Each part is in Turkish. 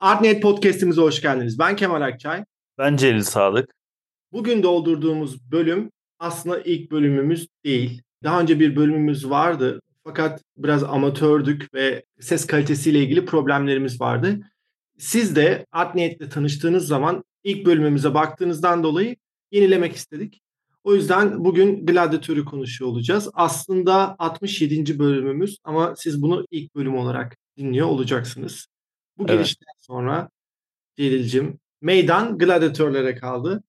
Artnet Podcast'imize hoş geldiniz. Ben Kemal Akçay. Ben Celil Sadık. Bugün doldurduğumuz bölüm aslında ilk bölümümüz değil. Daha önce bir bölümümüz vardı fakat biraz amatördük ve ses kalitesiyle ilgili problemlerimiz vardı. Siz de Artnet'le tanıştığınız zaman ilk bölümümüze baktığınızdan dolayı yenilemek istedik. O yüzden bugün Gladiatör'ü konuşuyor olacağız. Aslında 67. bölümümüz ama siz bunu ilk bölüm olarak dinliyor olacaksınız. Bu evet. girişten sonra Celil'cim meydan gladyatörlere kaldı.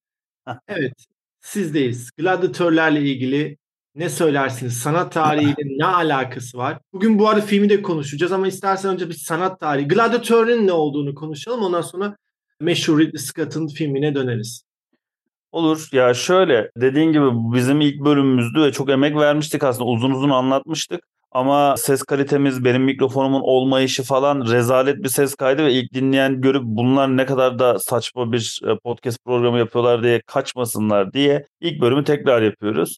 evet sizdeyiz. Gladyatörlerle ilgili ne söylersiniz? Sanat tarihiyle ne alakası var? Bugün bu arada filmi de konuşacağız ama istersen önce bir sanat tarihi. Gladyatörün ne olduğunu konuşalım. Ondan sonra meşhur Ridley Scott'ın filmine döneriz. Olur. Ya şöyle dediğin gibi bizim ilk bölümümüzdü ve çok emek vermiştik aslında. Uzun uzun anlatmıştık. Ama ses kalitemiz, benim mikrofonumun olmayışı falan rezalet bir ses kaydı ve ilk dinleyen görüp bunlar ne kadar da saçma bir e, podcast programı yapıyorlar diye kaçmasınlar diye ilk bölümü tekrar yapıyoruz.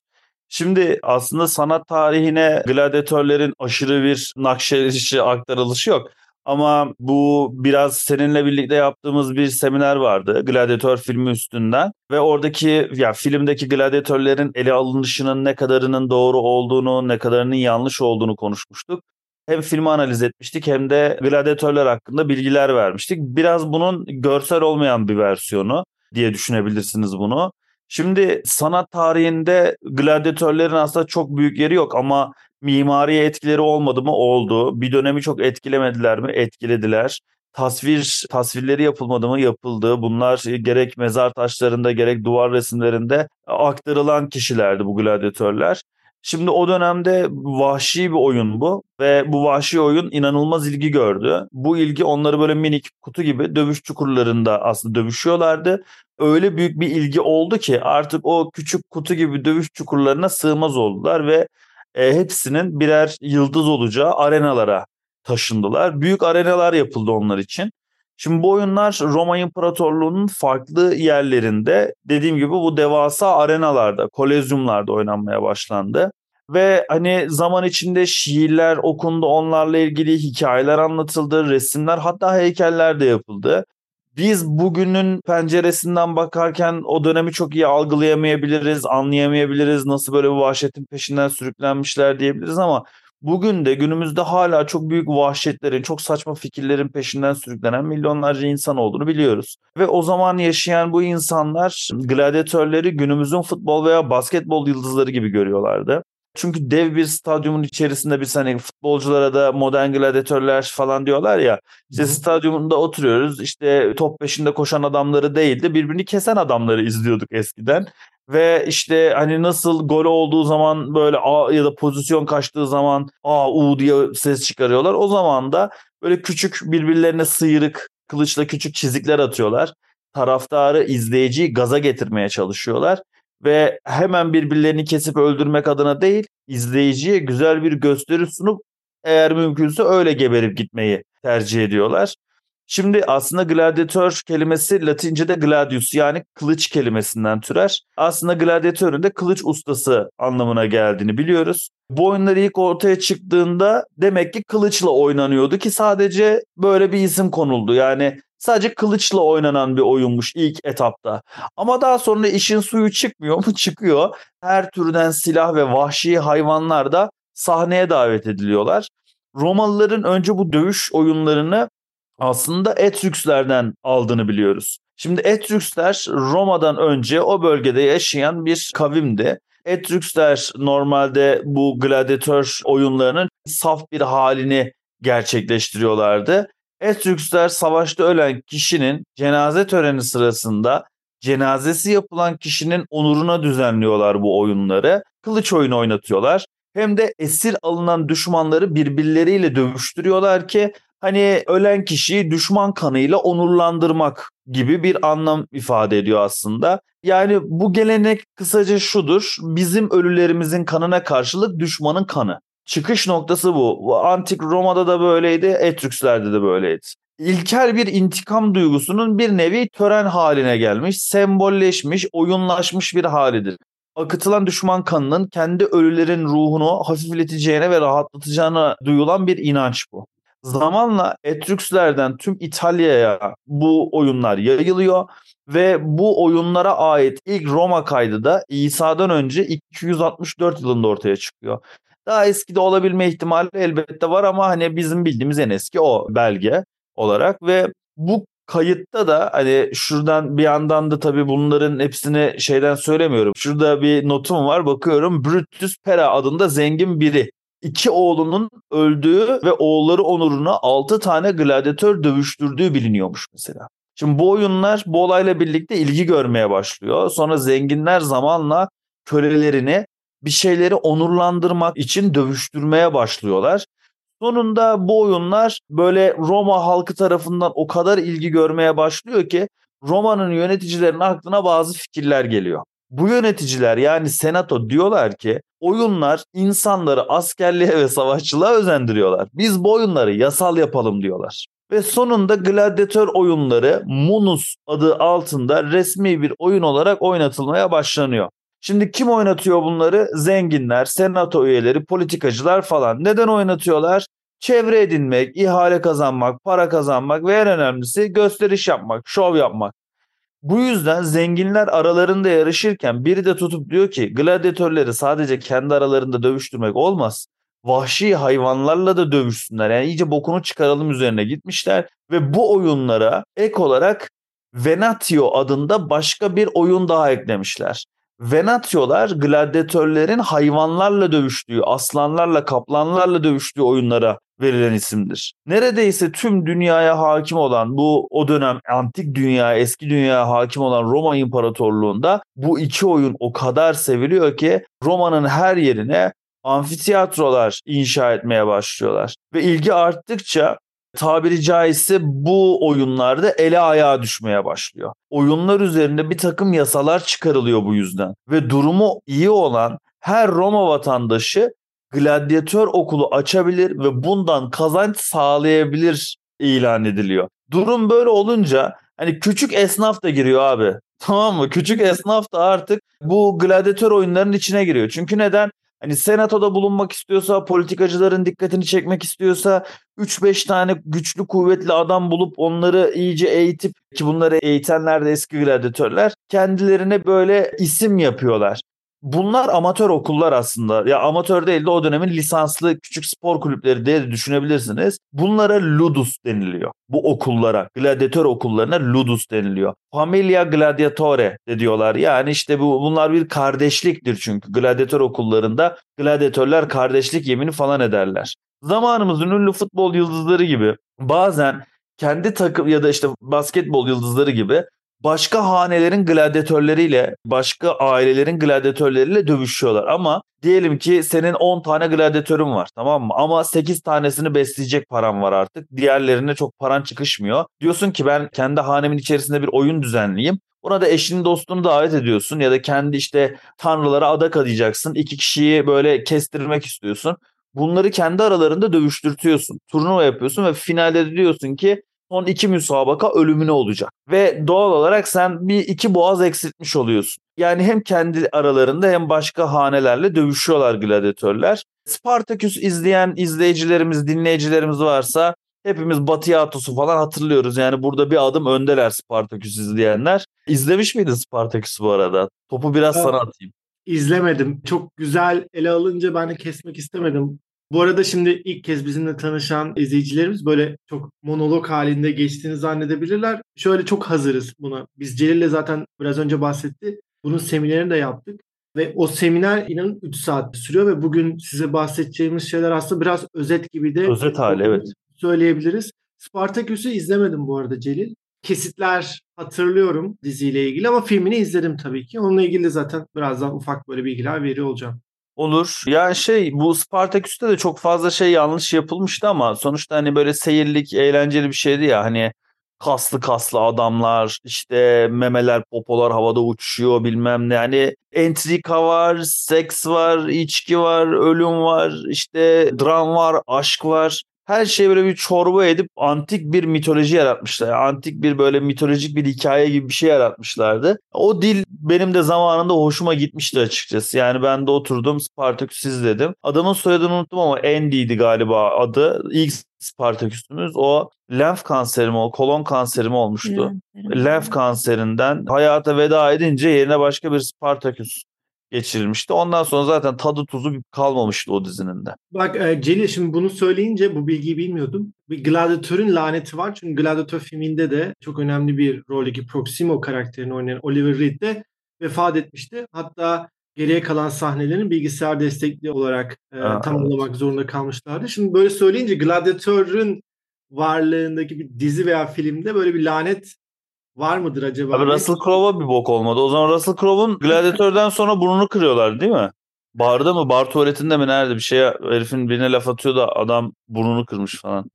Şimdi aslında sanat tarihine gladyatörlerin aşırı bir nakşedişi, aktarılışı yok. Ama bu biraz seninle birlikte yaptığımız bir seminer vardı. Gladyatör filmi üstünden. Ve oradaki ya filmdeki gladyatörlerin ele alınışının ne kadarının doğru olduğunu, ne kadarının yanlış olduğunu konuşmuştuk. Hem filmi analiz etmiştik hem de gladyatörler hakkında bilgiler vermiştik. Biraz bunun görsel olmayan bir versiyonu diye düşünebilirsiniz bunu. Şimdi sanat tarihinde gladyatörlerin aslında çok büyük yeri yok ama mimari etkileri olmadı mı? Oldu. Bir dönemi çok etkilemediler mi? Etkilediler. Tasvir tasvirleri yapılmadı mı? Yapıldı. Bunlar gerek mezar taşlarında gerek duvar resimlerinde aktarılan kişilerdi bu gladyatörler. Şimdi o dönemde vahşi bir oyun bu ve bu vahşi oyun inanılmaz ilgi gördü. Bu ilgi onları böyle minik kutu gibi dövüş çukurlarında aslında dövüşüyorlardı. Öyle büyük bir ilgi oldu ki artık o küçük kutu gibi dövüş çukurlarına sığmaz oldular ve e, hepsinin birer yıldız olacağı arenalara taşındılar. Büyük arenalar yapıldı onlar için. Şimdi bu oyunlar Roma İmparatorluğu'nun farklı yerlerinde dediğim gibi bu devasa arenalarda, kolezyumlarda oynanmaya başlandı. Ve hani zaman içinde şiirler okundu, onlarla ilgili hikayeler anlatıldı, resimler hatta heykeller de yapıldı. Biz bugünün penceresinden bakarken o dönemi çok iyi algılayamayabiliriz, anlayamayabiliriz. Nasıl böyle bir vahşetin peşinden sürüklenmişler diyebiliriz ama bugün de günümüzde hala çok büyük vahşetlerin, çok saçma fikirlerin peşinden sürüklenen milyonlarca insan olduğunu biliyoruz. Ve o zaman yaşayan bu insanlar gladyatörleri günümüzün futbol veya basketbol yıldızları gibi görüyorlardı. Çünkü dev bir stadyumun içerisinde bir hani futbolculara da modern gladyatörler falan diyorlar ya. İşte stadyumunda oturuyoruz. İşte top peşinde koşan adamları değil de birbirini kesen adamları izliyorduk eskiden. Ve işte hani nasıl gol olduğu zaman böyle a ya da pozisyon kaçtığı zaman a u diye ses çıkarıyorlar. O zaman da böyle küçük birbirlerine sıyrık kılıçla küçük çizikler atıyorlar. Taraftarı izleyiciyi gaza getirmeye çalışıyorlar ve hemen birbirlerini kesip öldürmek adına değil izleyiciye güzel bir gösteri sunup eğer mümkünse öyle geberip gitmeyi tercih ediyorlar. Şimdi aslında gladyatör kelimesi Latince'de gladius yani kılıç kelimesinden türer. Aslında gladyatörün de kılıç ustası anlamına geldiğini biliyoruz. Bu oyunlar ilk ortaya çıktığında demek ki kılıçla oynanıyordu ki sadece böyle bir isim konuldu. Yani sadece kılıçla oynanan bir oyunmuş ilk etapta. Ama daha sonra işin suyu çıkmıyor mu? Çıkıyor. Her türden silah ve vahşi hayvanlar da sahneye davet ediliyorlar. Romalıların önce bu dövüş oyunlarını aslında Etrükslerden aldığını biliyoruz. Şimdi Etrüksler Roma'dan önce o bölgede yaşayan bir kavimdi. Etrüksler normalde bu gladyatör oyunlarının saf bir halini gerçekleştiriyorlardı. Etrüksler savaşta ölen kişinin cenaze töreni sırasında cenazesi yapılan kişinin onuruna düzenliyorlar bu oyunları. Kılıç oyunu oynatıyorlar. Hem de esir alınan düşmanları birbirleriyle dövüştürüyorlar ki hani ölen kişiyi düşman kanıyla onurlandırmak gibi bir anlam ifade ediyor aslında. Yani bu gelenek kısaca şudur. Bizim ölülerimizin kanına karşılık düşmanın kanı. Çıkış noktası bu. Antik Roma'da da böyleydi, Etrükslerde de böyleydi. İlkel bir intikam duygusunun bir nevi tören haline gelmiş, sembolleşmiş, oyunlaşmış bir halidir. Akıtılan düşman kanının kendi ölülerin ruhunu hafifleteceğine ve rahatlatacağına duyulan bir inanç bu. Zamanla Etrükslerden tüm İtalya'ya bu oyunlar yayılıyor ve bu oyunlara ait ilk Roma kaydı da İsa'dan önce 264 yılında ortaya çıkıyor. Daha eski de olabilme ihtimali elbette var ama hani bizim bildiğimiz en eski o belge olarak ve bu kayıtta da hani şuradan bir yandan da tabii bunların hepsini şeyden söylemiyorum. Şurada bir notum var bakıyorum. Brutus Pera adında zengin biri. İki oğlunun öldüğü ve oğulları onuruna altı tane gladyatör dövüştürdüğü biliniyormuş mesela. Şimdi bu oyunlar bu olayla birlikte ilgi görmeye başlıyor. Sonra zenginler zamanla kölelerini bir şeyleri onurlandırmak için dövüştürmeye başlıyorlar. Sonunda bu oyunlar böyle Roma halkı tarafından o kadar ilgi görmeye başlıyor ki Roma'nın yöneticilerinin aklına bazı fikirler geliyor. Bu yöneticiler yani senato diyorlar ki oyunlar insanları askerliğe ve savaşçılığa özendiriyorlar. Biz bu oyunları yasal yapalım diyorlar. Ve sonunda gladyatör oyunları Munus adı altında resmi bir oyun olarak oynatılmaya başlanıyor. Şimdi kim oynatıyor bunları? Zenginler, senato üyeleri, politikacılar falan. Neden oynatıyorlar? Çevre edinmek, ihale kazanmak, para kazanmak ve en önemlisi gösteriş yapmak, şov yapmak. Bu yüzden zenginler aralarında yarışırken biri de tutup diyor ki gladyatörleri sadece kendi aralarında dövüştürmek olmaz. Vahşi hayvanlarla da dövüşsünler. Yani iyice bokunu çıkaralım üzerine gitmişler ve bu oyunlara ek olarak Venatio adında başka bir oyun daha eklemişler. Venatiolar gladyatörlerin hayvanlarla dövüştüğü, aslanlarla, kaplanlarla dövüştüğü oyunlara verilen isimdir. Neredeyse tüm dünyaya hakim olan bu o dönem antik dünya, eski dünyaya hakim olan Roma İmparatorluğu'nda bu iki oyun o kadar seviliyor ki Roma'nın her yerine amfiteyatrolar inşa etmeye başlıyorlar. Ve ilgi arttıkça tabiri caizse bu oyunlarda ele ayağa düşmeye başlıyor. Oyunlar üzerinde bir takım yasalar çıkarılıyor bu yüzden. Ve durumu iyi olan her Roma vatandaşı gladyatör okulu açabilir ve bundan kazanç sağlayabilir ilan ediliyor. Durum böyle olunca hani küçük esnaf da giriyor abi. Tamam mı? Küçük esnaf da artık bu gladyatör oyunlarının içine giriyor. Çünkü neden? Hani senatoda bulunmak istiyorsa, politikacıların dikkatini çekmek istiyorsa 3-5 tane güçlü kuvvetli adam bulup onları iyice eğitip ki bunları eğitenler de eski gladyatörler kendilerine böyle isim yapıyorlar. Bunlar amatör okullar aslında. Ya amatör değil de o dönemin lisanslı küçük spor kulüpleri diye düşünebilirsiniz. Bunlara ludus deniliyor. Bu okullara, gladyatör okullarına ludus deniliyor. Familia Gladiatore de diyorlar. Yani işte bu bunlar bir kardeşliktir çünkü gladyatör okullarında gladyatörler kardeşlik yemini falan ederler. Zamanımızın ünlü futbol yıldızları gibi bazen kendi takım ya da işte basketbol yıldızları gibi başka hanelerin gladyatörleriyle, başka ailelerin gladyatörleriyle dövüşüyorlar. Ama diyelim ki senin 10 tane gladyatörün var tamam mı? Ama 8 tanesini besleyecek param var artık. Diğerlerine çok paran çıkışmıyor. Diyorsun ki ben kendi hanemin içerisinde bir oyun düzenleyeyim. Buna da eşini dostunu davet ediyorsun ya da kendi işte tanrılara adak adayacaksın. İki kişiyi böyle kestirmek istiyorsun. Bunları kendi aralarında dövüştürtüyorsun. Turnuva yapıyorsun ve finalde de diyorsun ki son iki müsabaka ölümüne olacak. Ve doğal olarak sen bir iki boğaz eksiltmiş oluyorsun. Yani hem kendi aralarında hem başka hanelerle dövüşüyorlar gladyatörler. Spartaküs izleyen izleyicilerimiz, dinleyicilerimiz varsa hepimiz Batı falan hatırlıyoruz. Yani burada bir adım öndeler Spartaküs izleyenler. İzlemiş miydin Spartaküs bu arada? Topu biraz evet. sana atayım. İzlemedim. Çok güzel ele alınca ben de kesmek istemedim. Bu arada şimdi ilk kez bizimle tanışan izleyicilerimiz böyle çok monolog halinde geçtiğini zannedebilirler. Şöyle çok hazırız buna. Biz Celil'le zaten biraz önce bahsetti. Bunun seminerini de yaptık. Ve o seminer inanın 3 saat sürüyor ve bugün size bahsedeceğimiz şeyler aslında biraz özet gibi de özet hali evet söyleyebiliriz. Spartaküs'ü izlemedim bu arada Celil. Kesitler hatırlıyorum diziyle ilgili ama filmini izledim tabii ki. Onunla ilgili zaten birazdan ufak böyle bilgiler veriyor olacağım. Olur. Yani şey bu Spartaküs'te de çok fazla şey yanlış yapılmıştı ama sonuçta hani böyle seyirlik, eğlenceli bir şeydi ya. Hani kaslı kaslı adamlar, işte memeler, popolar havada uçuyor bilmem ne. Hani entrika var, seks var, içki var, ölüm var, işte dram var, aşk var. Her şeyi böyle bir çorba edip antik bir mitoloji yaratmışlar. Yani antik bir böyle mitolojik bir hikaye gibi bir şey yaratmışlardı. O dil benim de zamanında hoşuma gitmişti açıkçası. Yani ben de oturdum Spartaküs izledim. Adamın soyadını unuttum ama Andy'ydi galiba adı. İlk Spartaküs'ümüz o lenf kanseri mi o kolon kanseri mi olmuştu? Lenf kanserinden hayata veda edince yerine başka bir Spartaküs geçirilmişti. Ondan sonra zaten tadı tuzu kalmamıştı o dizinin de. Bak e, Celil şimdi bunu söyleyince bu bilgiyi bilmiyordum. Bir gladyatörün laneti var. Çünkü Gladyatör filminde de çok önemli bir roldeki Proximo karakterini oynayan Oliver Reed de vefat etmişti. Hatta geriye kalan sahnelerini bilgisayar destekli olarak e, ha, tamamlamak evet. zorunda kalmışlardı. Şimdi böyle söyleyince Gladyatör'ün varlığındaki bir dizi veya filmde böyle bir lanet var mıdır acaba? Abi Russell Crowe'a bir bok olmadı. O zaman Russell Crowe'un Gladiator'dan sonra burnunu kırıyorlar değil mi? Barda mı? Bar tuvaletinde mi? Nerede bir şeye herifin birine laf atıyor da adam burnunu kırmış falan.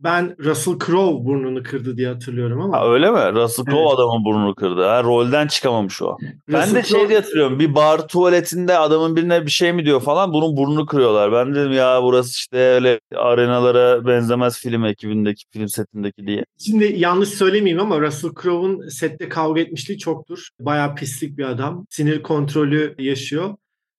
Ben Russell Crowe burnunu kırdı diye hatırlıyorum ama. Ha, öyle mi? Russell Crowe evet. adamın burnunu kırdı. Ha, rolden çıkamamış o. ben de şey diye hatırlıyorum. Bir bar tuvaletinde adamın birine bir şey mi diyor falan bunun burnunu kırıyorlar. Ben dedim ya burası işte öyle arenalara benzemez film ekibindeki, film setindeki diye. Şimdi yanlış söylemeyeyim ama Russell Crowe'un sette kavga etmişliği çoktur. Bayağı pislik bir adam. Sinir kontrolü yaşıyor.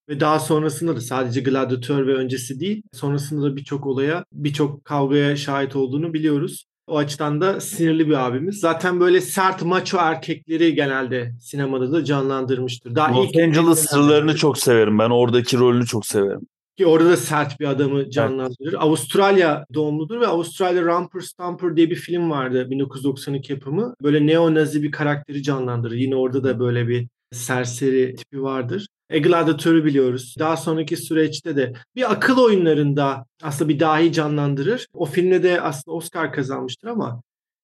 Ve daha sonrasında da sadece gladyatör ve öncesi değil, sonrasında da birçok olaya, birçok kavgaya şahit olduğunu biliyoruz. O açıdan da sinirli bir abimiz. Zaten böyle sert maço erkekleri genelde sinemada da canlandırmıştır. Daha Los Angeles sırlarını çok severim. Ben oradaki rolünü çok severim. Ki orada da sert bir adamı canlandırır. Evet. Avustralya doğumludur ve Avustralya Rumper Stamper diye bir film vardı 1992 yapımı. Böyle neo-nazi bir karakteri canlandırır. Yine orada da böyle bir serseri tipi vardır. E, Gladiatör'ü biliyoruz. Daha sonraki süreçte de bir akıl oyunlarında aslında bir dahi canlandırır. O filmde de aslında Oscar kazanmıştır ama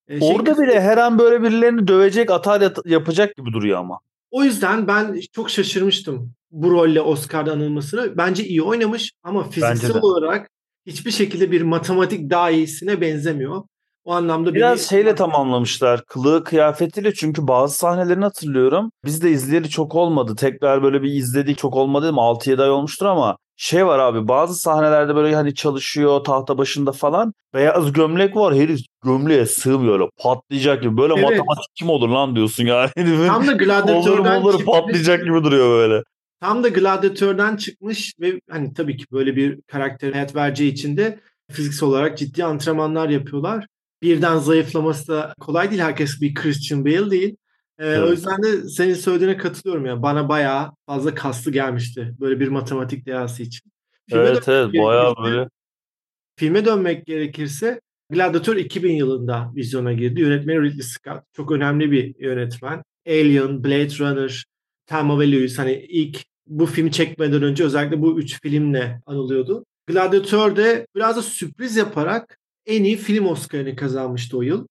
e, şey Orada bile her an böyle birilerini dövecek, atar yapacak gibi duruyor ama. O yüzden ben çok şaşırmıştım bu rolle Oscar'da anılmasına. Bence iyi oynamış ama fiziksel olarak hiçbir şekilde bir matematik dahisine benzemiyor. O anlamda biraz beni... şeyle tamamlamışlar. Kılığı kıyafetiyle çünkü bazı sahnelerini hatırlıyorum. Biz de izleyeli çok olmadı. Tekrar böyle bir izledik çok olmadı değil mi? 6-7 ay olmuştur ama şey var abi bazı sahnelerde böyle hani çalışıyor tahta başında falan. Beyaz gömlek var herif gömleğe sığmıyor öyle patlayacak gibi. Böyle evet. matematik kim olur lan diyorsun yani. Tam da gladyatörden olur, olur, patlayacak gibi duruyor böyle. Tam da gladyatörden çıkmış ve hani tabii ki böyle bir karakter hayat vereceği için de fiziksel olarak ciddi antrenmanlar yapıyorlar birden zayıflaması da kolay değil. Herkes bir Christian Bale değil. Ee, evet. O yüzden de senin söylediğine katılıyorum. Yani. Bana bayağı fazla kaslı gelmişti. Böyle bir matematik dehası için. Filme evet evet bayağı böyle. Filme dönmek gerekirse Gladiator 2000 yılında vizyona girdi. Yönetmeni Ridley Scott. Çok önemli bir yönetmen. Alien, Blade Runner, Thelma ve Louise. Hani ilk bu filmi çekmeden önce özellikle bu üç filmle anılıyordu. Gladiator de biraz da sürpriz yaparak en iyi film Oscar'ını kazanmıştı o yıl.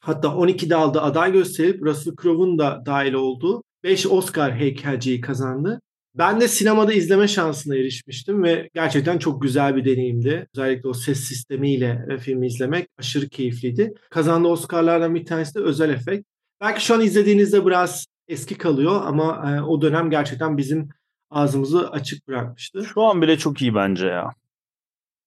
Hatta 12 dalda aday gösterip Russell Crowe'un da dahil olduğu 5 Oscar heykelciyi kazandı. Ben de sinemada izleme şansına erişmiştim ve gerçekten çok güzel bir deneyimdi. Özellikle o ses sistemiyle filmi izlemek aşırı keyifliydi. Kazandığı Oscar'lardan bir tanesi de özel efekt. Belki şu an izlediğinizde biraz eski kalıyor ama e, o dönem gerçekten bizim ağzımızı açık bırakmıştı. Şu an bile çok iyi bence ya.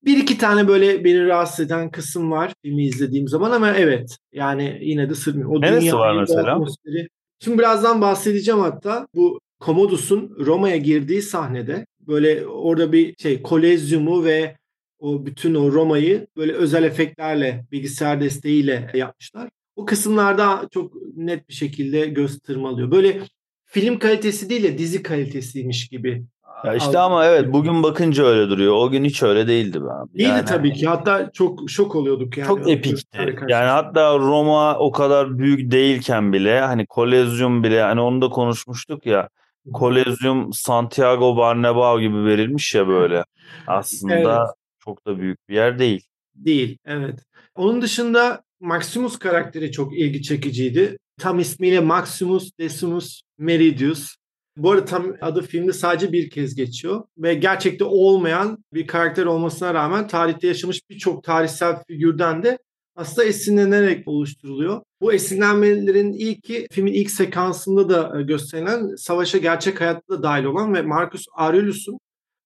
Bir iki tane böyle beni rahatsız eden kısım var filmi izlediğim zaman ama evet yani yine de sırmıyor. O Neresi var mesela? Atmosferi. Şimdi birazdan bahsedeceğim hatta bu Commodus'un Roma'ya girdiği sahnede böyle orada bir şey kolezyumu ve o bütün o Roma'yı böyle özel efektlerle bilgisayar desteğiyle yapmışlar. O kısımlarda çok net bir şekilde göz tırmalıyor. Böyle film kalitesi değil de dizi kalitesiymiş gibi ya işte ama evet bugün bakınca öyle duruyor. O gün hiç öyle değildi be abi. Yani, tabii ki. Hatta çok şok oluyorduk yani. Çok epikti. Yani hatta Roma o kadar büyük değilken bile hani Kolezyum bile hani onu da konuşmuştuk ya. Kolezyum Santiago Bernabéu gibi verilmiş ya böyle. Aslında evet. çok da büyük bir yer değil. Değil evet. Onun dışında Maximus karakteri çok ilgi çekiciydi. Tam ismiyle Maximus Decimus Meridius. Bu arada tam adı filmde sadece bir kez geçiyor ve gerçekte olmayan bir karakter olmasına rağmen tarihte yaşamış birçok tarihsel figürden de aslında esinlenerek oluşturuluyor. Bu esinlenmelerin ilki filmin ilk sekansında da e, gösterilen savaşa gerçek hayatta da dahil olan ve Marcus Aurelius'un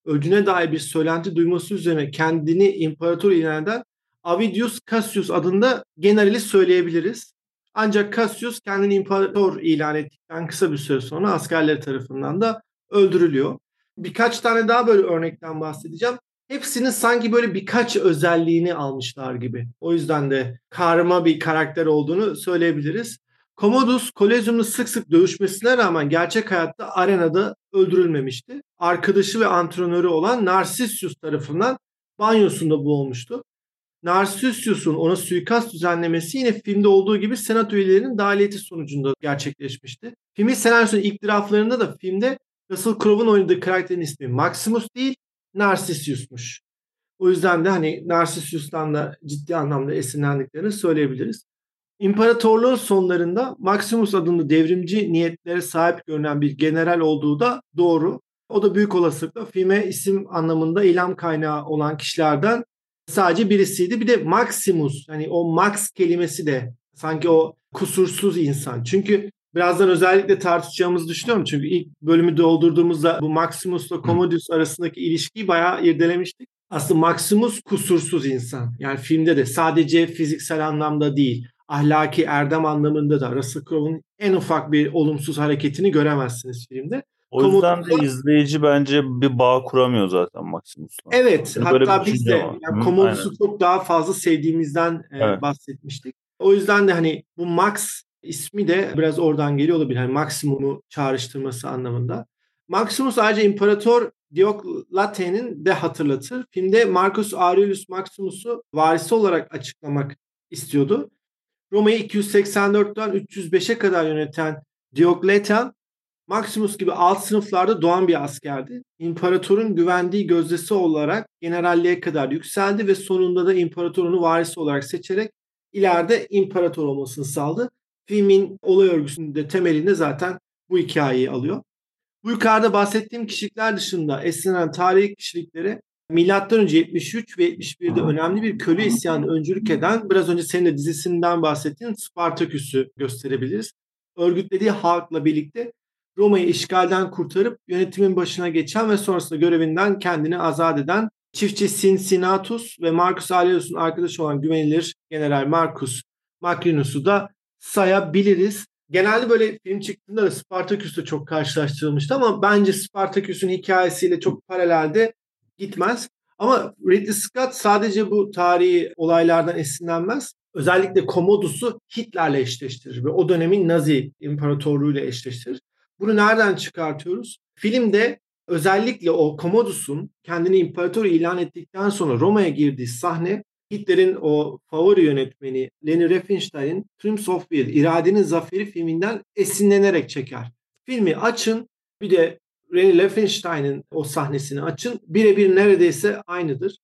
öldüğüne dair bir söylenti duyması üzerine kendini imparator ilan eden Avidius Cassius adında generali söyleyebiliriz. Ancak Cassius kendini imparator ilan ettikten kısa bir süre sonra askerleri tarafından da öldürülüyor. Birkaç tane daha böyle örnekten bahsedeceğim. Hepsinin sanki böyle birkaç özelliğini almışlar gibi. O yüzden de karma bir karakter olduğunu söyleyebiliriz. Commodus Kolezyum'la sık sık dövüşmesine rağmen gerçek hayatta arenada öldürülmemişti. Arkadaşı ve antrenörü olan Narcissus tarafından banyosunda boğulmuştu. Narcissus'un ona suikast düzenlemesi yine filmde olduğu gibi senat üyelerinin dahiliyeti sonucunda gerçekleşmişti. Filmin senaryosunun ilk da filmde Russell Crowe'un oynadığı karakterin ismi Maximus değil, Narcissus'muş. O yüzden de hani Narcissus'tan da ciddi anlamda esinlendiklerini söyleyebiliriz. İmparatorluğun sonlarında Maximus adında devrimci niyetlere sahip görünen bir general olduğu da doğru. O da büyük olasılıkla filme isim anlamında ilham kaynağı olan kişilerden sadece birisiydi. Bir de Maximus hani o Max kelimesi de sanki o kusursuz insan. Çünkü birazdan özellikle tartışacağımızı düşünüyorum. Çünkü ilk bölümü doldurduğumuzda bu Maximus'la Commodus arasındaki ilişkiyi bayağı irdelemiştik. Aslında Maximus kusursuz insan. Yani filmde de sadece fiziksel anlamda değil, ahlaki erdem anlamında da Russell Crowe'un en ufak bir olumsuz hareketini göremezsiniz filmde. O yüzden de izleyici bence bir bağ kuramıyor zaten Maximus'la. Evet. Yani hatta biz de yani Commodus'u çok daha fazla sevdiğimizden evet. bahsetmiştik. O yüzden de hani bu Max ismi de biraz oradan geliyor olabilir. Hani maksimumu çağrıştırması anlamında. Maximus ayrıca İmparator Diocletian'in de hatırlatır. Filmde Marcus Aurelius Maximus'u varisi olarak açıklamak istiyordu. Roma'yı 284'ten 305'e kadar yöneten Diocletian, Maximus gibi alt sınıflarda doğan bir askerdi. İmparatorun güvendiği gözdesi olarak generalliğe kadar yükseldi ve sonunda da imparatorunu varisi olarak seçerek ileride imparator olmasını sağladı. Filmin olay örgüsünde temelinde zaten bu hikayeyi alıyor. Bu yukarıda bahsettiğim kişilikler dışında esinlenen tarihi kişilikleri Milattan önce 73 ve 71'de önemli bir köle isyanı öncülük eden biraz önce senin de dizisinden bahsettiğin Spartaküs'ü gösterebiliriz. Örgütlediği halkla birlikte Roma'yı işgalden kurtarıp yönetimin başına geçen ve sonrasında görevinden kendini azat eden çiftçi Cincinnatus ve Marcus Aurelius'un arkadaşı olan güvenilir General Marcus Macrinus'u da sayabiliriz. Genelde böyle film çıktığında da Spartaküs'le çok karşılaştırılmıştı ama bence Spartaküs'ün hikayesiyle çok paralelde gitmez. Ama Ridley Scott sadece bu tarihi olaylardan esinlenmez. Özellikle Commodus'u Hitler'le eşleştirir ve o dönemin Nazi imparatorluğuyla eşleştirir. Bunu nereden çıkartıyoruz? Filmde özellikle o Commodus'un kendini imparator ilan ettikten sonra Roma'ya girdiği sahne Hitler'in o favori yönetmeni Leni Riefenstahl'in Triumphs of Will, İradenin Zaferi filminden esinlenerek çeker. Filmi açın bir de Leni Riefenstahl'in o sahnesini açın. Birebir neredeyse aynıdır.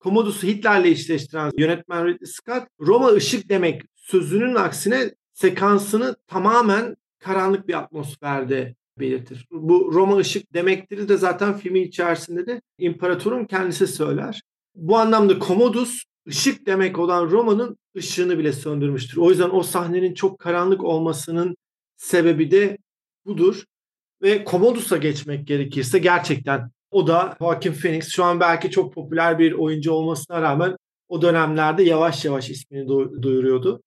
Commodus'u Hitler'le eşleştiren yönetmen Ridley Scott, Roma ışık demek sözünün aksine sekansını tamamen karanlık bir atmosferde belirtir. Bu Roma ışık demektir de zaten filmin içerisinde de imparatorun kendisi söyler. Bu anlamda Commodus ışık demek olan Roma'nın ışığını bile söndürmüştür. O yüzden o sahnenin çok karanlık olmasının sebebi de budur. Ve Commodus'a geçmek gerekirse gerçekten o da Joaquin Phoenix şu an belki çok popüler bir oyuncu olmasına rağmen o dönemlerde yavaş yavaş ismini duyuruyordu.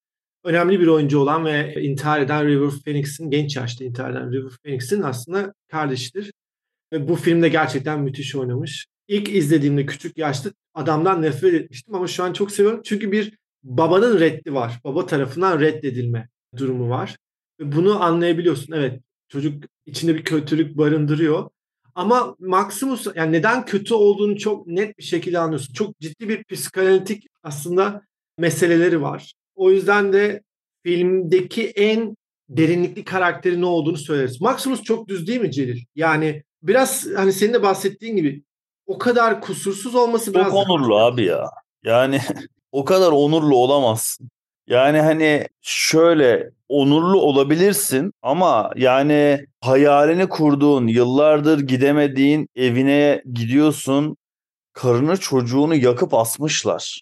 Önemli bir oyuncu olan ve intihar eden River Phoenix'in genç yaşta intihar eden River Phoenix'in aslında kardeşidir. Ve bu filmde gerçekten müthiş oynamış. İlk izlediğimde küçük yaşta adamdan nefret etmiştim ama şu an çok seviyorum. Çünkü bir babanın reddi var. Baba tarafından reddedilme durumu var. Ve bunu anlayabiliyorsun. Evet çocuk içinde bir kötülük barındırıyor. Ama Maximus yani neden kötü olduğunu çok net bir şekilde anlıyorsun. Çok ciddi bir psikanalitik aslında meseleleri var. O yüzden de filmdeki en derinlikli karakteri ne olduğunu söyleriz. Maximus çok düz değil mi Celil? Yani biraz hani senin de bahsettiğin gibi o kadar kusursuz olması biraz... Çok onurlu abi ya. Yani o kadar onurlu olamazsın. Yani hani şöyle onurlu olabilirsin ama yani hayalini kurduğun, yıllardır gidemediğin evine gidiyorsun. Karını çocuğunu yakıp asmışlar.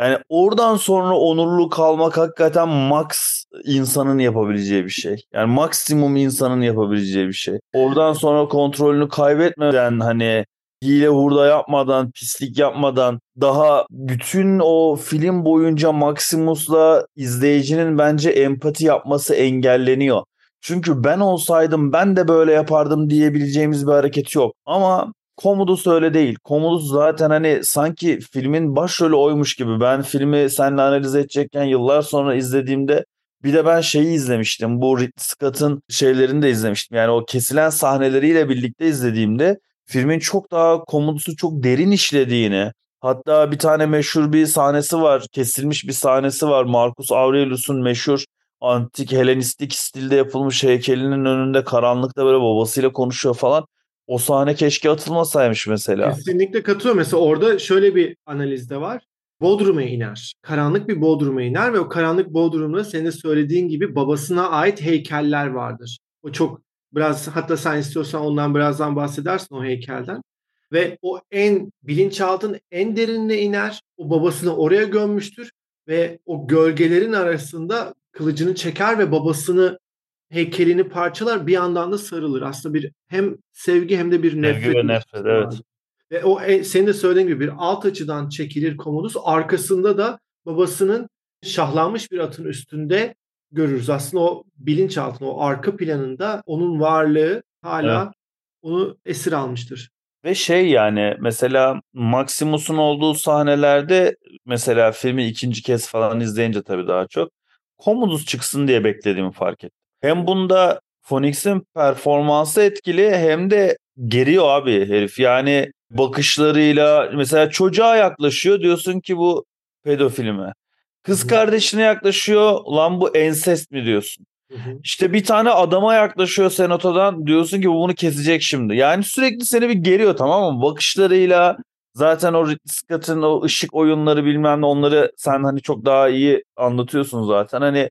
Yani oradan sonra onurlu kalmak hakikaten max insanın yapabileceği bir şey. Yani maksimum insanın yapabileceği bir şey. Oradan sonra kontrolünü kaybetmeden hani hile hurda yapmadan, pislik yapmadan daha bütün o film boyunca Maximus'la izleyicinin bence empati yapması engelleniyor. Çünkü ben olsaydım ben de böyle yapardım diyebileceğimiz bir hareket yok. Ama Commodus öyle değil. Commodus zaten hani sanki filmin başrolü oymuş gibi. Ben filmi seninle analiz edecekken yıllar sonra izlediğimde bir de ben şeyi izlemiştim. Bu Ridley Scott'ın şeylerini de izlemiştim. Yani o kesilen sahneleriyle birlikte izlediğimde filmin çok daha Commodus'u çok derin işlediğini, hatta bir tane meşhur bir sahnesi var, kesilmiş bir sahnesi var. Marcus Aurelius'un meşhur antik Helenistik stilde yapılmış heykelinin önünde karanlıkta böyle babasıyla konuşuyor falan. O sahne keşke atılmasaymış mesela. Kesinlikle katılıyorum. Mesela orada şöyle bir analiz de var. Bodrum'a iner. Karanlık bir Bodrum'a iner ve o karanlık Bodrum'da senin de söylediğin gibi babasına ait heykeller vardır. O çok biraz hatta sen istiyorsan ondan birazdan bahsedersin o heykelden. Ve o en bilinçaltın en derinine iner. O babasını oraya gömmüştür ve o gölgelerin arasında kılıcını çeker ve babasını heykelini parçalar bir yandan da sarılır. Aslında bir hem sevgi hem de bir nefret. Sevgi ve nefret evet. Ve o e, senin de söylediğin gibi bir alt açıdan çekilir Commodus. Arkasında da babasının şahlanmış bir atın üstünde görürüz. Aslında o bilinçaltında, o arka planında onun varlığı hala evet. onu esir almıştır. Ve şey yani mesela Maximus'un olduğu sahnelerde mesela filmi ikinci kez falan izleyince tabii daha çok Commodus çıksın diye beklediğimi fark ettim. Hem bunda Phoenix'in performansı etkili hem de geriyor abi herif. Yani bakışlarıyla mesela çocuğa yaklaşıyor diyorsun ki bu pedofili mi? Kız kardeşine yaklaşıyor lan bu ensest mi diyorsun? İşte bir tane adama yaklaşıyor senatodan diyorsun ki bu bunu kesecek şimdi. Yani sürekli seni bir geriyor tamam mı? Bakışlarıyla zaten o Ridley Scott'ın o ışık oyunları bilmem ne onları sen hani çok daha iyi anlatıyorsun zaten. Hani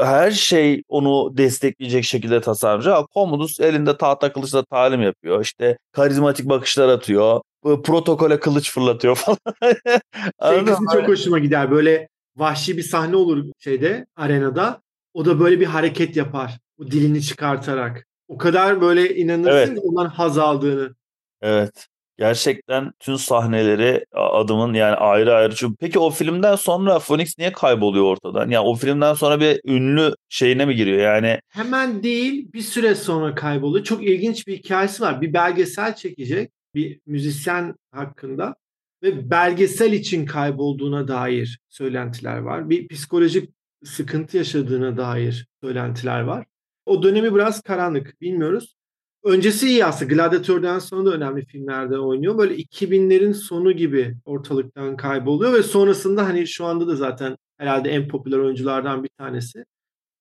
her şey onu destekleyecek şekilde tasarımcı. Commodus elinde tahta kılıçla talim yapıyor. İşte karizmatik bakışlar atıyor. Protokole kılıç fırlatıyor falan. şey çok hoşuma gider. Böyle vahşi bir sahne olur şeyde arenada. O da böyle bir hareket yapar. O dilini çıkartarak. O kadar böyle inanırsın evet. ondan haz aldığını. Evet. Gerçekten tüm sahneleri adamın yani ayrı ayrı. Çünkü peki o filmden sonra Phoenix niye kayboluyor ortadan? Yani o filmden sonra bir ünlü şeyine mi giriyor yani? Hemen değil bir süre sonra kayboluyor. Çok ilginç bir hikayesi var. Bir belgesel çekecek bir müzisyen hakkında ve belgesel için kaybolduğuna dair söylentiler var. Bir psikolojik sıkıntı yaşadığına dair söylentiler var. O dönemi biraz karanlık bilmiyoruz. Öncesi iyi aslında. Gladiatör'den sonra da önemli filmlerde oynuyor. Böyle 2000'lerin sonu gibi ortalıktan kayboluyor ve sonrasında hani şu anda da zaten herhalde en popüler oyunculardan bir tanesi.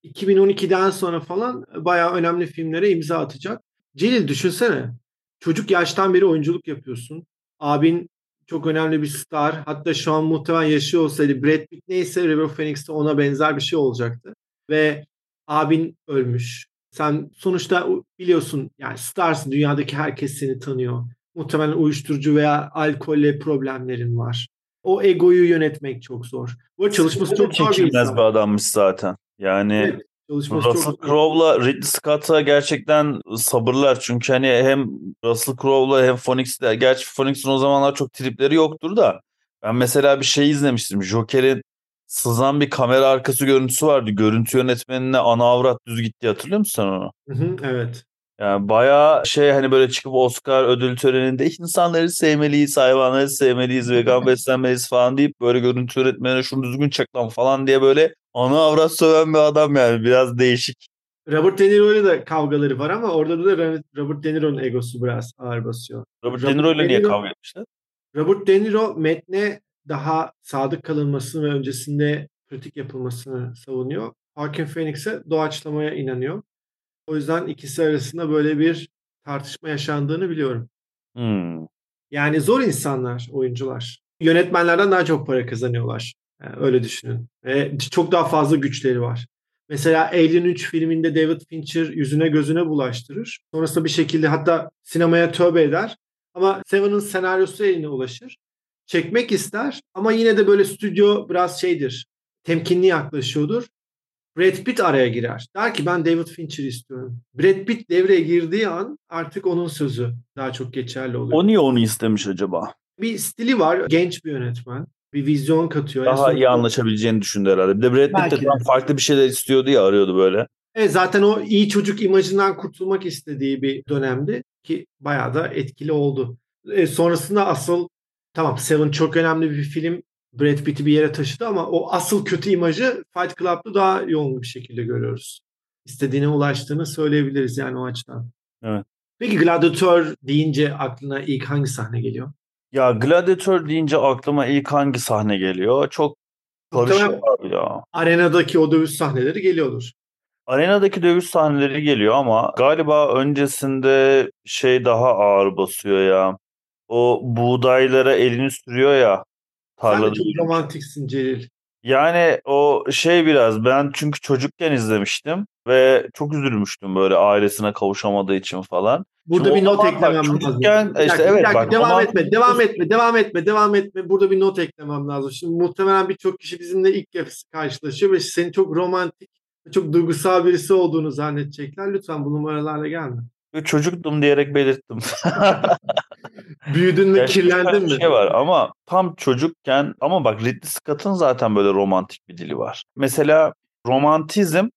2012'den sonra falan bayağı önemli filmlere imza atacak. Celil düşünsene. Çocuk yaştan beri oyunculuk yapıyorsun. Abin çok önemli bir star. Hatta şu an muhtemelen yaşıyor olsaydı Brad Pitt neyse River Phoenix'te ona benzer bir şey olacaktı. Ve abin ölmüş. Sen sonuçta biliyorsun yani Stars dünyadaki herkes seni tanıyor. Muhtemelen uyuşturucu veya alkolle problemlerin var. O egoyu yönetmek çok zor. Bu çalışması çok zor bir insan. bir adammış zaten. Yani evet, Russell Crowe'la Ridley Scott'a gerçekten sabırlar. Çünkü hani hem Russell Crowe'la hem Phoenix'le gerçi Phoenix'in o zamanlar çok tripleri yoktur da ben mesela bir şey izlemiştim. Joker'in sızan bir kamera arkası görüntüsü vardı. Görüntü yönetmenine ana avrat düz gitti hatırlıyor musun sen onu? Hı hı, evet. Yani bayağı şey hani böyle çıkıp Oscar ödül töreninde insanları sevmeliyiz, hayvanları sevmeliyiz, vegan beslenmeliyiz falan deyip böyle görüntü yönetmenine şunu düzgün çek lan falan diye böyle ana avrat söven bir adam yani biraz değişik. Robert De Niro'yla da kavgaları var ama orada da Robert De Niro'nun egosu biraz ağır basıyor. Robert, Robert De Niro'yla niye kavga etmişler? Robert De Niro metne daha sadık kalınmasını ve öncesinde pratik yapılmasını savunuyor. Joaquin Phoenix'e doğaçlamaya inanıyor. O yüzden ikisi arasında böyle bir tartışma yaşandığını biliyorum. Hmm. Yani zor insanlar oyuncular. Yönetmenlerden daha çok para kazanıyorlar. Yani öyle düşünün. Ve çok daha fazla güçleri var. Mesela Alien 3 filminde David Fincher yüzüne gözüne bulaştırır. Sonrasında bir şekilde hatta sinemaya tövbe eder. Ama Seven'ın senaryosu eline ulaşır çekmek ister ama yine de böyle stüdyo biraz şeydir. Temkinli yaklaşıyordur. Brad Pitt araya girer. Der ki ben David Fincher istiyorum. Brad Pitt devreye girdiği an artık onun sözü daha çok geçerli oluyor. O niye onu istemiş acaba? Bir stili var. Genç bir yönetmen. Bir vizyon katıyor. Daha iyi anlaşabileceğini düşündü herhalde. Bir de Brad Pitt de farklı bir şeyler istiyordu ya arıyordu böyle. Evet zaten o iyi çocuk imajından kurtulmak istediği bir dönemdi ki bayağı da etkili oldu. E, sonrasında asıl tamam Seven çok önemli bir film. Brad Pitt'i bir yere taşıdı ama o asıl kötü imajı Fight Club'da daha yoğun bir şekilde görüyoruz. İstediğine ulaştığını söyleyebiliriz yani o açıdan. Evet. Peki Gladiator deyince aklına ilk hangi sahne geliyor? Ya Gladiator deyince aklıma ilk hangi sahne geliyor? Çok karışık abi ya. Arenadaki o dövüş sahneleri geliyordur. Arenadaki dövüş sahneleri geliyor ama galiba öncesinde şey daha ağır basıyor ya. O buğdaylara elini sürüyor ya. Tarlada. Sen de çok romantiksin Celil. Yani o şey biraz ben çünkü çocukken izlemiştim ve çok üzülmüştüm böyle ailesine kavuşamadığı için falan. Burada Şimdi bir not eklemem lazım. Çocukken işte dakika, evet dakika, bak devam ama... etme, devam etme, devam etme, devam etme. Burada bir not eklemem lazım. Şimdi muhtemelen birçok kişi bizimle ilk kez karşılaşıyor ve senin çok romantik, çok duygusal birisi olduğunu zannedecekler. Lütfen bu numaralarla gelme. Çocuktum diyerek belirttim. Büyüdün mü, kirlendin mi? şey var ama tam çocukken ama bak Ridley Scott'ın zaten böyle romantik bir dili var. Mesela romantizm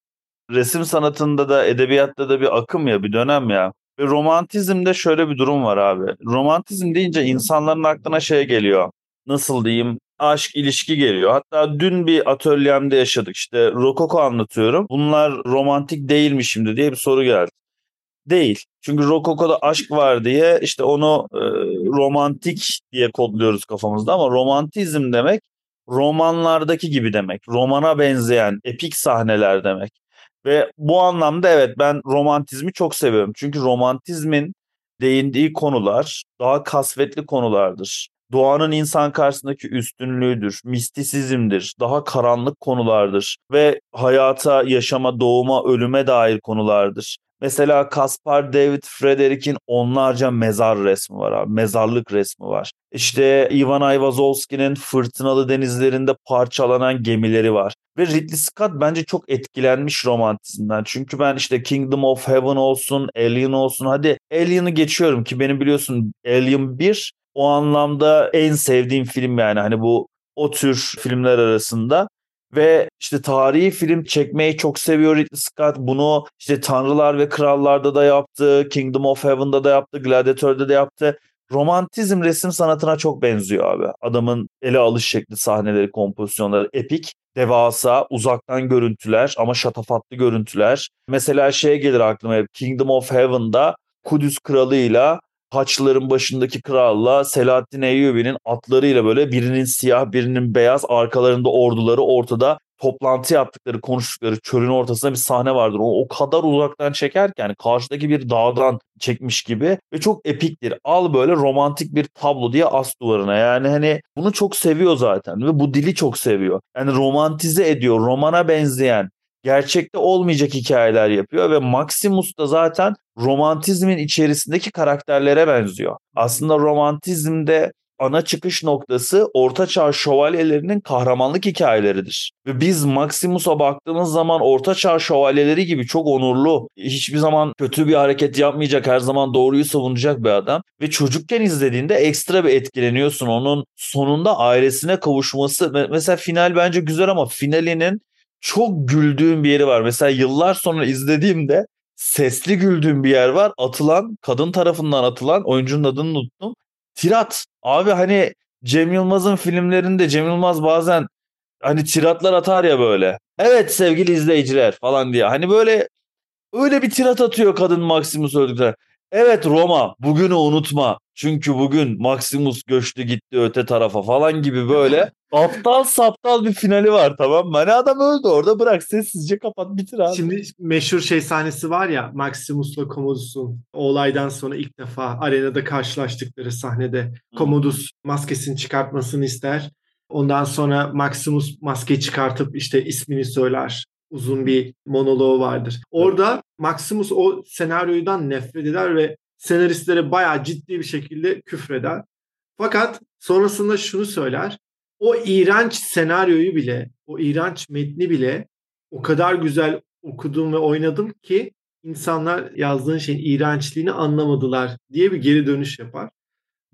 resim sanatında da edebiyatta da bir akım ya bir dönem ya. Ve romantizmde şöyle bir durum var abi. Romantizm deyince insanların aklına şey geliyor. Nasıl diyeyim? aşk ilişki geliyor. Hatta dün bir atölyemde yaşadık işte rokoko anlatıyorum. Bunlar romantik değil mi şimdi diye bir soru geldi değil. Çünkü Rokoko'da aşk var diye işte onu e, romantik diye kodluyoruz kafamızda ama romantizm demek romanlardaki gibi demek. Romana benzeyen epik sahneler demek. Ve bu anlamda evet ben romantizmi çok seviyorum. Çünkü romantizmin değindiği konular daha kasvetli konulardır. Doğanın insan karşısındaki üstünlüğüdür, mistisizmdir, daha karanlık konulardır ve hayata, yaşama, doğuma, ölüme dair konulardır. Mesela Caspar David Frederick'in onlarca mezar resmi var abi. Mezarlık resmi var. İşte Ivan Ayvazovski'nin fırtınalı denizlerinde parçalanan gemileri var. Ve Ridley Scott bence çok etkilenmiş romantizmden. Çünkü ben işte Kingdom of Heaven olsun, Alien olsun. Hadi Alien'ı geçiyorum ki benim biliyorsun Alien 1 o anlamda en sevdiğim film yani. Hani bu o tür filmler arasında ve işte tarihi film çekmeyi çok seviyor Ridley Scott. Bunu işte Tanrılar ve Krallar'da da yaptı, Kingdom of Heaven'da da yaptı, Gladiator'da da yaptı. Romantizm resim sanatına çok benziyor abi. Adamın ele alış şekli, sahneleri, kompozisyonları epik, devasa, uzaktan görüntüler ama şatafatlı görüntüler. Mesela şey gelir aklıma hep Kingdom of Heaven'da Kudüs kralıyla Haçlıların başındaki kralla Selahaddin Eyyubi'nin atlarıyla böyle birinin siyah birinin beyaz arkalarında orduları ortada toplantı yaptıkları konuştukları çölün ortasında bir sahne vardır. O, o kadar uzaktan çeker ki yani karşıdaki bir dağdan çekmiş gibi ve çok epiktir. Al böyle romantik bir tablo diye as duvarına. Yani hani bunu çok seviyor zaten ve bu dili çok seviyor. Yani romantize ediyor. Romana benzeyen gerçekte olmayacak hikayeler yapıyor ve Maximus da zaten romantizmin içerisindeki karakterlere benziyor. Aslında romantizmde ana çıkış noktası ortaçağ şövalyelerinin kahramanlık hikayeleridir. Ve biz Maximus'a baktığımız zaman ortaçağ şövalyeleri gibi çok onurlu, hiçbir zaman kötü bir hareket yapmayacak, her zaman doğruyu savunacak bir adam. Ve çocukken izlediğinde ekstra bir etkileniyorsun. Onun sonunda ailesine kavuşması. Mesela final bence güzel ama finalinin çok güldüğüm bir yeri var. Mesela yıllar sonra izlediğimde sesli güldüğüm bir yer var. Atılan, kadın tarafından atılan, oyuncunun adını unuttum. Tirat. Abi hani Cem Yılmaz'ın filmlerinde Cem Yılmaz bazen hani tiratlar atar ya böyle. Evet sevgili izleyiciler falan diye. Hani böyle öyle bir tirat atıyor kadın Maximus öldükten. Evet Roma bugünü unutma. Çünkü bugün Maximus göçtü gitti öte tarafa falan gibi böyle aptal saptal bir finali var tamam mı? Hani adam öldü orada bırak sessizce kapat bitir abi. Şimdi meşhur şey sahnesi var ya Maximus'la Commodus'un o olaydan sonra ilk defa arenada karşılaştıkları sahnede Commodus maskesini çıkartmasını ister. Ondan sonra Maximus maskeyi çıkartıp işte ismini söyler uzun bir monoloğu vardır. Orada Maximus o senaryodan nefret eder ve senaristlere bayağı ciddi bir şekilde küfreder. Fakat sonrasında şunu söyler. O iğrenç senaryoyu bile, o iğrenç metni bile o kadar güzel okudum ve oynadım ki insanlar yazdığın şeyin iğrençliğini anlamadılar diye bir geri dönüş yapar.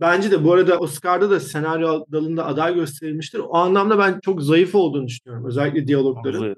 Bence de bu arada Oscar'da da senaryo dalında aday gösterilmiştir. O anlamda ben çok zayıf olduğunu düşünüyorum. Özellikle diyalogların.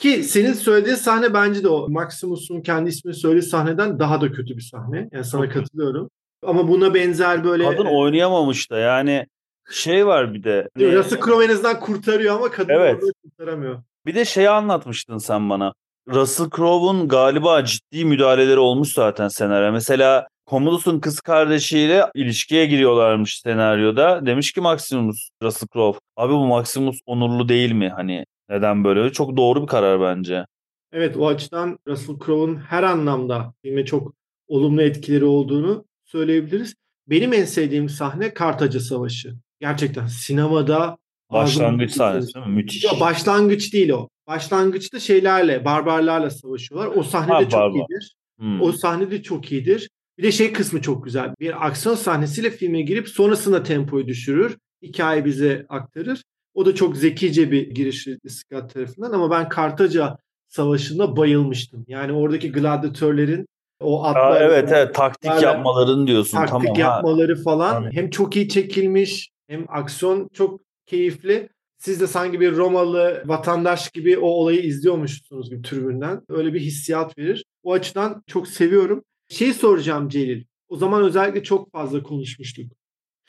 Ki senin söylediğin sahne bence de o Maximus'un kendi ismini söylediği sahneden daha da kötü bir sahne. Yani sana çok katılıyorum. Ama buna benzer böyle... Kadın oynayamamış da yani şey var bir de. Russell Crowe en azından kurtarıyor ama kadın evet. kurtaramıyor. Bir de şeyi anlatmıştın sen bana. Russell Crowe'un galiba ciddi müdahaleleri olmuş zaten senaryo. Mesela Commodus'un kız kardeşiyle ilişkiye giriyorlarmış senaryoda. Demiş ki Maximus, Russell Crowe. Abi bu Maximus onurlu değil mi? Hani neden böyle? Çok doğru bir karar bence. Evet o açıdan Russell Crowe'un her anlamda filme çok olumlu etkileri olduğunu söyleyebiliriz. Benim en sevdiğim sahne Kartaca Savaşı. Gerçekten sinemada Başlangıç sahnesi değil mi? Müthiş. Ya başlangıç değil o. Başlangıçta şeylerle, barbarlarla savaşıyorlar. O sahne de çok barbar. iyidir. Hmm. O sahne de çok iyidir. Bir de şey kısmı çok güzel. Bir aksiyon sahnesiyle filme girip sonrasında tempoyu düşürür. Hikaye bize aktarır. O da çok zekice bir giriş Scott tarafından ama ben Kartaca Savaşı'nda bayılmıştım. Yani oradaki gladyatörlerin o atlar evet evet taktik yapmaların diyorsun taktik tamam. yapmaları ha. falan Aynen. hem çok iyi çekilmiş hem aksiyon çok keyifli. Siz de sanki bir Romalı vatandaş gibi o olayı izliyormuşsunuz gibi tribünden. Öyle bir hissiyat verir. O açıdan çok seviyorum. Şey soracağım Celil. O zaman özellikle çok fazla konuşmuştuk.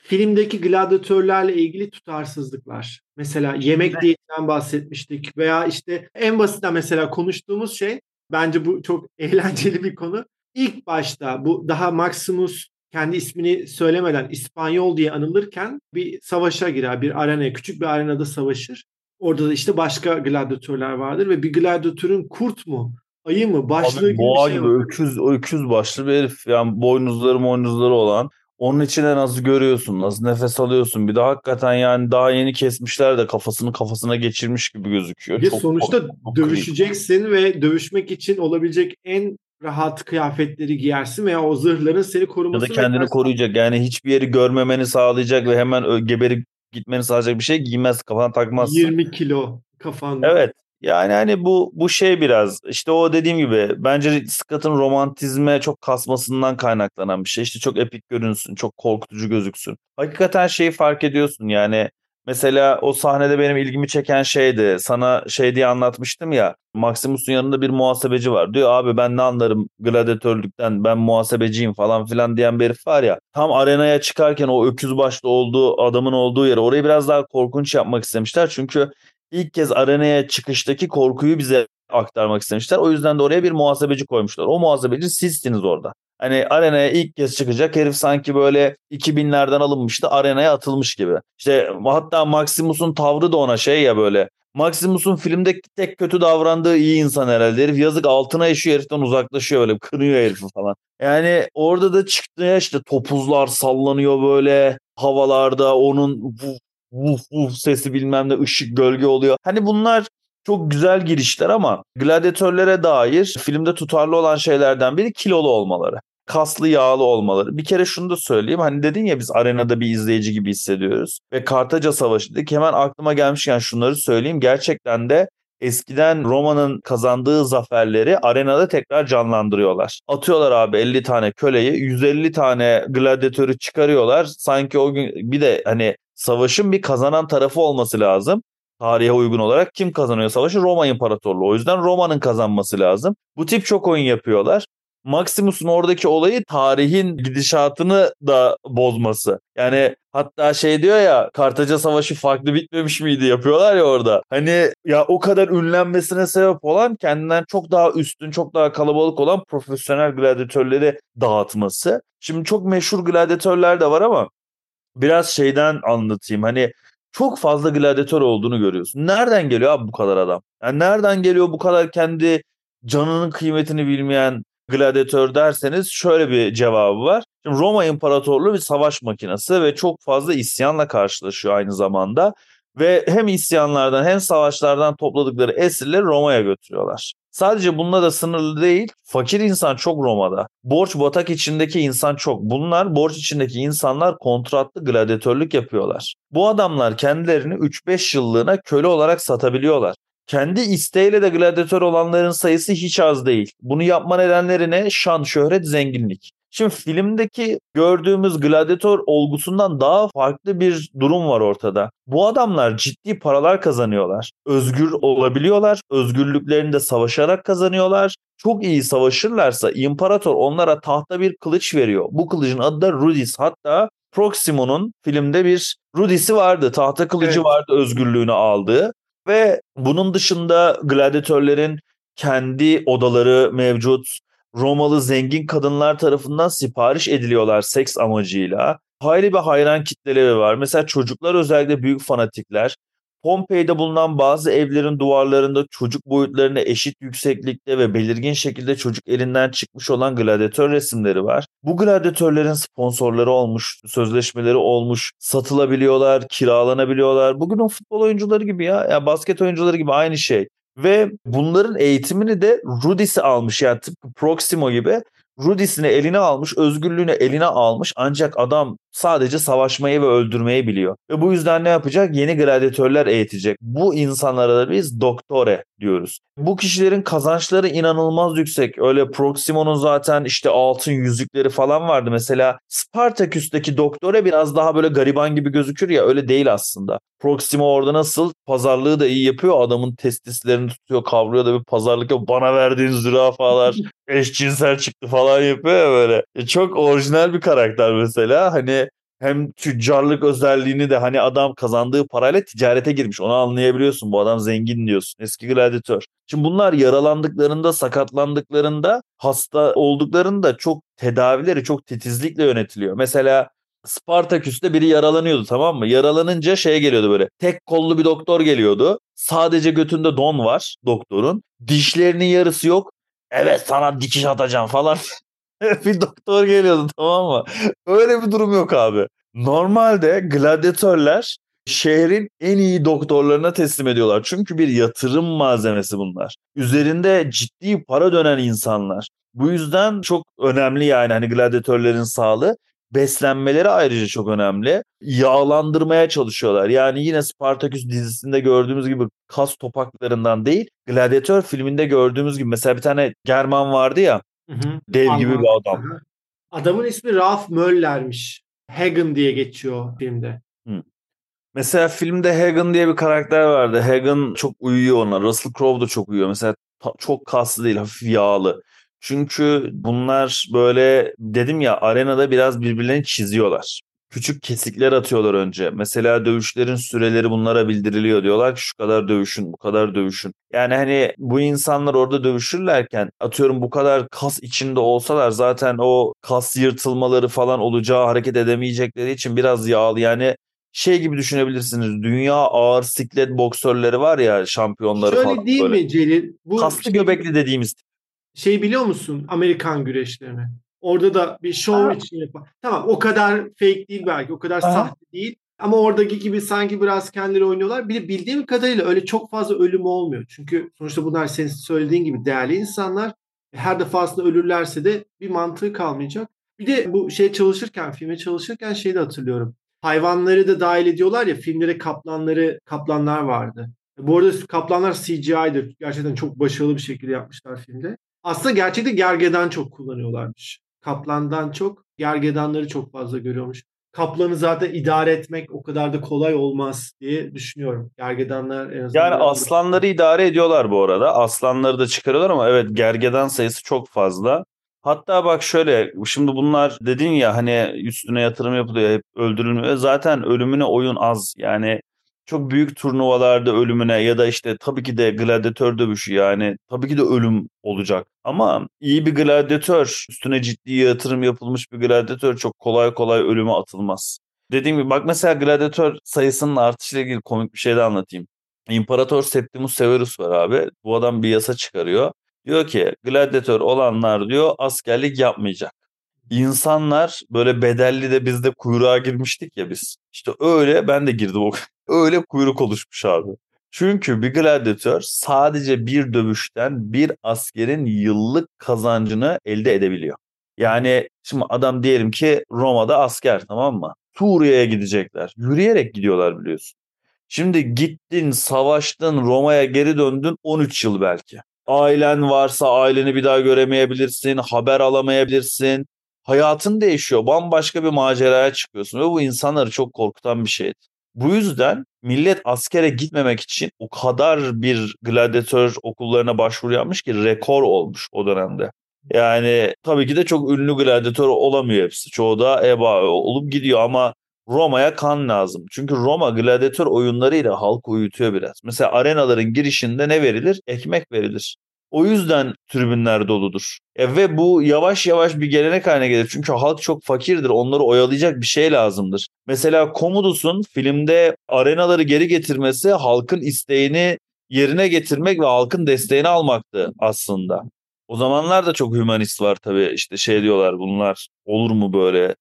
Filmdeki gladyatörlerle ilgili tutarsızlıklar. Mesela yemek diyetinden bahsetmiştik veya işte en basitten mesela konuştuğumuz şey bence bu çok eğlenceli bir konu. İlk başta bu daha Maximus kendi ismini söylemeden İspanyol diye anılırken bir savaşa girer. Bir arenaya, küçük bir arenada savaşır. Orada da işte başka gladyatörler vardır ve bir gladyatörün kurt mu, ayı mı, başlığı gibi boğa bir şey gibi öküz, öküz başlı bir herif. Yani boynuzları boynuzları olan. Onun içine nasıl görüyorsun, nasıl nefes alıyorsun. Bir de hakikaten yani daha yeni kesmişler de kafasını kafasına geçirmiş gibi gözüküyor. Çok, sonuçta çok, çok dövüşeceksin ve dövüşmek için olabilecek en rahat kıyafetleri giyersin veya o zırhların seni koruması. Ya da kendini koruyacak yani hiçbir yeri görmemeni sağlayacak ve hemen geberip gitmeni sağlayacak bir şey giymez kafana takmaz. 20 kilo kafanda. Evet yani hani bu bu şey biraz işte o dediğim gibi bence Scott'ın romantizme çok kasmasından kaynaklanan bir şey. İşte çok epik görünsün, çok korkutucu gözüksün. Hakikaten şeyi fark ediyorsun yani Mesela o sahnede benim ilgimi çeken şeydi. Sana şey diye anlatmıştım ya. Maximus'un yanında bir muhasebeci var. Diyor abi ben ne anlarım gladyatörlükten ben muhasebeciyim falan filan diyen bir herif var ya. Tam arenaya çıkarken o öküz başlı olduğu adamın olduğu yere orayı biraz daha korkunç yapmak istemişler. Çünkü ilk kez arenaya çıkıştaki korkuyu bize aktarmak istemişler. O yüzden de oraya bir muhasebeci koymuşlar. O muhasebeci sizsiniz orada. Hani arenaya ilk kez çıkacak herif sanki böyle 2000'lerden alınmıştı arenaya atılmış gibi. İşte hatta Maximus'un tavrı da ona şey ya böyle. Maximus'un filmde tek kötü davrandığı iyi insan herhalde. Herif yazık altına yaşıyor heriften uzaklaşıyor böyle kırıyor herifi falan. Yani orada da çıktı ya işte topuzlar sallanıyor böyle havalarda onun vuf vuf sesi bilmem ne ışık gölge oluyor. Hani bunlar çok güzel girişler ama gladyatörlere dair filmde tutarlı olan şeylerden biri kilolu olmaları kaslı yağlı olmaları. Bir kere şunu da söyleyeyim. Hani dedin ya biz arenada bir izleyici gibi hissediyoruz. Ve Kartaca Savaşı dedik. Hemen aklıma gelmişken şunları söyleyeyim. Gerçekten de eskiden Roma'nın kazandığı zaferleri arenada tekrar canlandırıyorlar. Atıyorlar abi 50 tane köleyi, 150 tane gladyatörü çıkarıyorlar. Sanki o gün bir de hani savaşın bir kazanan tarafı olması lazım. Tarihe uygun olarak kim kazanıyor savaşı? Roma İmparatorluğu. O yüzden Roma'nın kazanması lazım. Bu tip çok oyun yapıyorlar. Maximus'un oradaki olayı tarihin gidişatını da bozması. Yani hatta şey diyor ya Kartaca Savaşı farklı bitmemiş miydi yapıyorlar ya orada. Hani ya o kadar ünlenmesine sebep olan kendinden çok daha üstün, çok daha kalabalık olan profesyonel gladyatörleri dağıtması. Şimdi çok meşhur gladyatörler de var ama biraz şeyden anlatayım. Hani çok fazla gladyatör olduğunu görüyorsun. Nereden geliyor abi bu kadar adam? Yani nereden geliyor bu kadar kendi canının kıymetini bilmeyen gladyatör derseniz şöyle bir cevabı var. Şimdi Roma İmparatorluğu bir savaş makinesi ve çok fazla isyanla karşılaşıyor aynı zamanda. Ve hem isyanlardan hem savaşlardan topladıkları esirleri Roma'ya götürüyorlar. Sadece bununla da sınırlı değil. Fakir insan çok Roma'da. Borç batak içindeki insan çok. Bunlar borç içindeki insanlar kontratlı gladyatörlük yapıyorlar. Bu adamlar kendilerini 3-5 yıllığına köle olarak satabiliyorlar. kendi isteğiyle de gladyatör olanların sayısı hiç az değil. Bunu yapma nedenleri ne? Şan, şöhret, zenginlik. Şimdi filmdeki gördüğümüz gladyatör olgusundan daha farklı bir durum var ortada. Bu adamlar ciddi paralar kazanıyorlar. Özgür olabiliyorlar. Özgürlüklerini de savaşarak kazanıyorlar. Çok iyi savaşırlarsa imparator onlara tahta bir kılıç veriyor. Bu kılıcın adı da Rudis. Hatta Proximo'nun filmde bir Rudis'i vardı. Tahta kılıcı evet. vardı özgürlüğünü aldığı. Ve bunun dışında gladyatörlerin kendi odaları mevcut. Romalı zengin kadınlar tarafından sipariş ediliyorlar seks amacıyla. Hayli bir hayran kitleleri var. Mesela çocuklar özellikle büyük fanatikler. Pompei'de bulunan bazı evlerin duvarlarında çocuk boyutlarına eşit yükseklikte ve belirgin şekilde çocuk elinden çıkmış olan gladyatör resimleri var. Bu gladyatörlerin sponsorları olmuş, sözleşmeleri olmuş, satılabiliyorlar, kiralanabiliyorlar. Bugün o futbol oyuncuları gibi ya, ya basket oyuncuları gibi aynı şey. Ve bunların eğitimini de Rudis'i almış. Yani tıpkı Proximo gibi Rudis'ini eline almış, özgürlüğünü eline almış. Ancak adam sadece savaşmayı ve öldürmeyi biliyor. Ve bu yüzden ne yapacak? Yeni gladyatörler eğitecek. Bu insanlara da biz doktore diyoruz. Bu kişilerin kazançları inanılmaz yüksek. Öyle Proximo'nun zaten işte altın yüzükleri falan vardı. Mesela Spartaküs'teki doktore biraz daha böyle gariban gibi gözükür ya öyle değil aslında. Proximo orada nasıl pazarlığı da iyi yapıyor. Adamın testislerini tutuyor, kavruyor da bir pazarlık yapıyor. Bana verdiğin zürafalar eşcinsel çıktı falan yapıyor ya böyle. E çok orijinal bir karakter mesela. Hani hem tüccarlık özelliğini de hani adam kazandığı parayla ticarete girmiş. Onu anlayabiliyorsun. Bu adam zengin diyorsun. Eski gladyatör. Şimdi bunlar yaralandıklarında, sakatlandıklarında, hasta olduklarında çok tedavileri çok titizlikle yönetiliyor. Mesela Spartaküs'te biri yaralanıyordu tamam mı? Yaralanınca şeye geliyordu böyle. Tek kollu bir doktor geliyordu. Sadece götünde don var doktorun. Dişlerinin yarısı yok. Evet sana dikiş atacağım falan. bir doktor geliyordu tamam mı? Öyle bir durum yok abi. Normalde gladyatörler şehrin en iyi doktorlarına teslim ediyorlar. Çünkü bir yatırım malzemesi bunlar. Üzerinde ciddi para dönen insanlar. Bu yüzden çok önemli yani hani gladyatörlerin sağlığı. Beslenmeleri ayrıca çok önemli. Yağlandırmaya çalışıyorlar. Yani yine Spartaküs dizisinde gördüğümüz gibi kas topaklarından değil, Gladiator filminde gördüğümüz gibi mesela bir tane German vardı ya. Hı hı. Dev Anladım. gibi bir adam. Adamın ismi Ralph Möller'miş. Hagen diye geçiyor filmde. Hı. Mesela filmde Hagen diye bir karakter vardı. Hagen çok uyuyor ona. Russell Crowe da çok uyuyor. Mesela çok kaslı değil, hafif yağlı. Çünkü bunlar böyle dedim ya arenada biraz birbirlerini çiziyorlar. Küçük kesikler atıyorlar önce. Mesela dövüşlerin süreleri bunlara bildiriliyor. Diyorlar ki şu kadar dövüşün, bu kadar dövüşün. Yani hani bu insanlar orada dövüşürlerken atıyorum bu kadar kas içinde olsalar zaten o kas yırtılmaları falan olacağı hareket edemeyecekleri için biraz yağlı. Yani şey gibi düşünebilirsiniz. Dünya ağır siklet boksörleri var ya şampiyonları Şöyle falan. Değil böyle. mi Celil? Bu Kaslı şey... göbekli dediğimiz şey biliyor musun Amerikan güreşlerini? Orada da bir show için yapar. Tamam o kadar fake değil belki o kadar Aha. sahte değil. Ama oradaki gibi sanki biraz kendileri oynuyorlar. Bir de bildiğim kadarıyla öyle çok fazla ölüm olmuyor. Çünkü sonuçta bunlar senin söylediğin gibi değerli insanlar. Her defasında ölürlerse de bir mantığı kalmayacak. Bir de bu şey çalışırken, filme çalışırken şeyi de hatırlıyorum. Hayvanları da dahil ediyorlar ya filmlere kaplanları, kaplanlar vardı. Bu arada kaplanlar CGI'dir. Gerçekten çok başarılı bir şekilde yapmışlar filmde. Aslında gerçekte gergedan çok kullanıyorlarmış. Kaplandan çok gergedanları çok fazla görüyormuş. Kaplanı zaten idare etmek o kadar da kolay olmaz diye düşünüyorum. Gergedanlar en azından. Yani aslanları idare ediyorlar bu arada. Aslanları da çıkarıyorlar ama evet gergedan sayısı çok fazla. Hatta bak şöyle şimdi bunlar dedin ya hani üstüne yatırım yapılıyor hep öldürülmüyor. Zaten ölümüne oyun az. Yani çok büyük turnuvalarda ölümüne ya da işte tabii ki de gladyatör dövüşü yani tabii ki de ölüm olacak. Ama iyi bir gladyatör, üstüne ciddi yatırım yapılmış bir gladyatör çok kolay kolay ölüme atılmaz. Dediğim gibi bak mesela gladyatör sayısının artışıyla ilgili komik bir şey de anlatayım. İmparator Septimus Severus var abi. Bu adam bir yasa çıkarıyor. Diyor ki gladyatör olanlar diyor askerlik yapmayacak. İnsanlar böyle bedelli de biz de kuyruğa girmiştik ya biz. İşte öyle ben de girdim o öyle kuyruk oluşmuş abi. Çünkü bir gladyatör sadece bir dövüşten bir askerin yıllık kazancını elde edebiliyor. Yani şimdi adam diyelim ki Roma'da asker tamam mı? Suriye'ye gidecekler. Yürüyerek gidiyorlar biliyorsun. Şimdi gittin, savaştın, Roma'ya geri döndün 13 yıl belki. Ailen varsa aileni bir daha göremeyebilirsin, haber alamayabilirsin. Hayatın değişiyor. Bambaşka bir maceraya çıkıyorsun ve bu insanları çok korkutan bir şeydi. Bu yüzden millet askere gitmemek için o kadar bir gladyatör okullarına başvuru yapmış ki rekor olmuş o dönemde. Yani tabii ki de çok ünlü gladyatör olamıyor hepsi. Çoğu da eba olup gidiyor ama Roma'ya kan lazım. Çünkü Roma gladyatör oyunlarıyla halkı uyutuyor biraz. Mesela arenaların girişinde ne verilir? Ekmek verilir. O yüzden tribünler doludur. E ve bu yavaş yavaş bir gelenek haline gelir. Çünkü halk çok fakirdir. Onları oyalayacak bir şey lazımdır. Mesela Commodus'un filmde arenaları geri getirmesi halkın isteğini yerine getirmek ve halkın desteğini almaktı aslında. O zamanlar da çok hümanist var tabii. İşte şey diyorlar bunlar olur mu böyle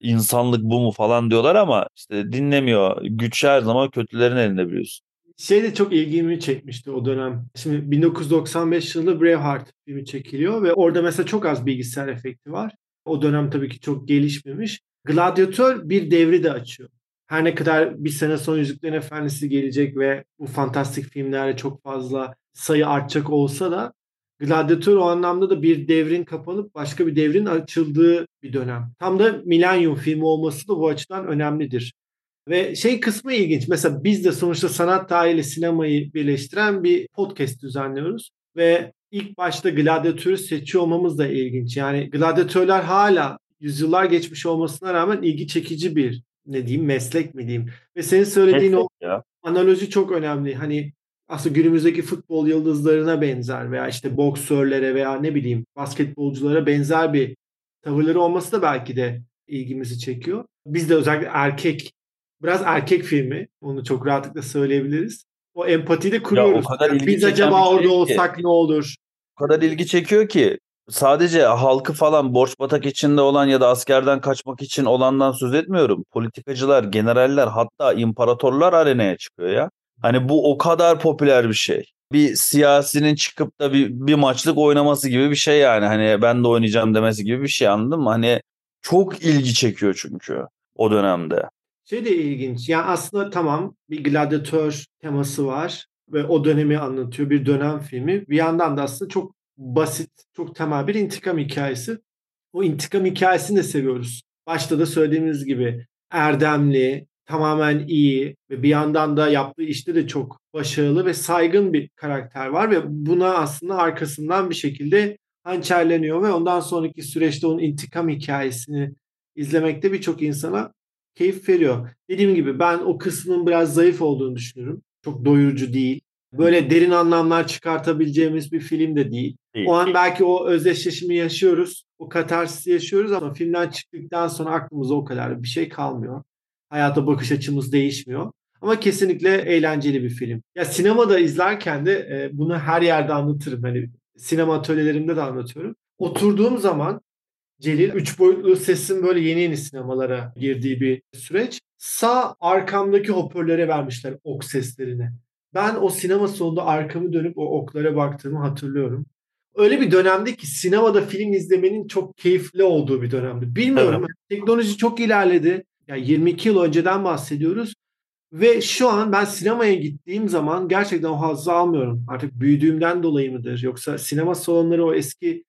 insanlık bu mu falan diyorlar ama işte dinlemiyor. Güç her zaman kötülerin elinde biliyorsun. Şey de çok ilgimi çekmişti o dönem. Şimdi 1995 yılında Braveheart filmi çekiliyor ve orada mesela çok az bilgisayar efekti var. O dönem tabii ki çok gelişmemiş. Gladiator bir devri de açıyor. Her ne kadar bir sene sonra Yüzüklerin Efendisi gelecek ve bu fantastik filmlerde çok fazla sayı artacak olsa da Gladiator o anlamda da bir devrin kapanıp başka bir devrin açıldığı bir dönem. Tam da Millennium filmi olması da bu açıdan önemlidir. Ve şey kısmı ilginç. Mesela biz de sonuçta sanat tarihiyle sinemayı birleştiren bir podcast düzenliyoruz. Ve ilk başta gladyatörü seçiyor olmamız da ilginç. Yani gladyatörler hala yüzyıllar geçmiş olmasına rağmen ilgi çekici bir ne diyeyim meslek mi diyeyim. Ve senin söylediğin meslek o ya. analoji çok önemli. Hani aslında günümüzdeki futbol yıldızlarına benzer veya işte boksörlere veya ne bileyim basketbolculara benzer bir tavırları olması da belki de ilgimizi çekiyor. Biz de özellikle erkek biraz erkek filmi. Onu çok rahatlıkla söyleyebiliriz. O empatiyi de kuruyoruz. Ya o kadar yani biz acaba şey orada olsak ki, ne olur? O kadar ilgi çekiyor ki sadece halkı falan borç batak içinde olan ya da askerden kaçmak için olandan söz etmiyorum. Politikacılar, generaller hatta imparatorlar arenaya çıkıyor ya. Hani bu o kadar popüler bir şey. Bir siyasinin çıkıp da bir, bir maçlık oynaması gibi bir şey yani. Hani ben de oynayacağım demesi gibi bir şey anladın mı? Hani çok ilgi çekiyor çünkü o dönemde. Şey de ilginç. Yani aslında tamam bir gladyatör teması var ve o dönemi anlatıyor. Bir dönem filmi. Bir yandan da aslında çok basit, çok temel bir intikam hikayesi. O intikam hikayesini de seviyoruz. Başta da söylediğimiz gibi erdemli, tamamen iyi ve bir yandan da yaptığı işte de çok başarılı ve saygın bir karakter var ve buna aslında arkasından bir şekilde hançerleniyor ve ondan sonraki süreçte onun intikam hikayesini izlemekte birçok insana keyif veriyor. Dediğim gibi ben o kısmın biraz zayıf olduğunu düşünüyorum. Çok doyurucu değil. Böyle derin anlamlar çıkartabileceğimiz bir film de değil. değil. O an belki o özdeşleşimi yaşıyoruz. O katarsis yaşıyoruz ama filmden çıktıktan sonra aklımıza o kadar bir şey kalmıyor. Hayata bakış açımız değişmiyor. Ama kesinlikle eğlenceli bir film. Ya sinemada izlerken de e, bunu her yerde anlatırım. Hani sinema atölyelerimde de anlatıyorum. Oturduğum zaman Celil üç boyutlu sesin böyle yeni yeni sinemalara girdiği bir süreç. Sağ arkamdaki hoparlöre vermişler ok seslerini. Ben o sinema sonunda arkamı dönüp o oklara baktığımı hatırlıyorum. Öyle bir dönemde ki sinemada film izlemenin çok keyifli olduğu bir dönemdi. Bilmiyorum. Evet. Teknoloji çok ilerledi. Yani 22 yıl önceden bahsediyoruz. Ve şu an ben sinemaya gittiğim zaman gerçekten o hazzı almıyorum. Artık büyüdüğümden dolayı mıdır? Yoksa sinema salonları o eski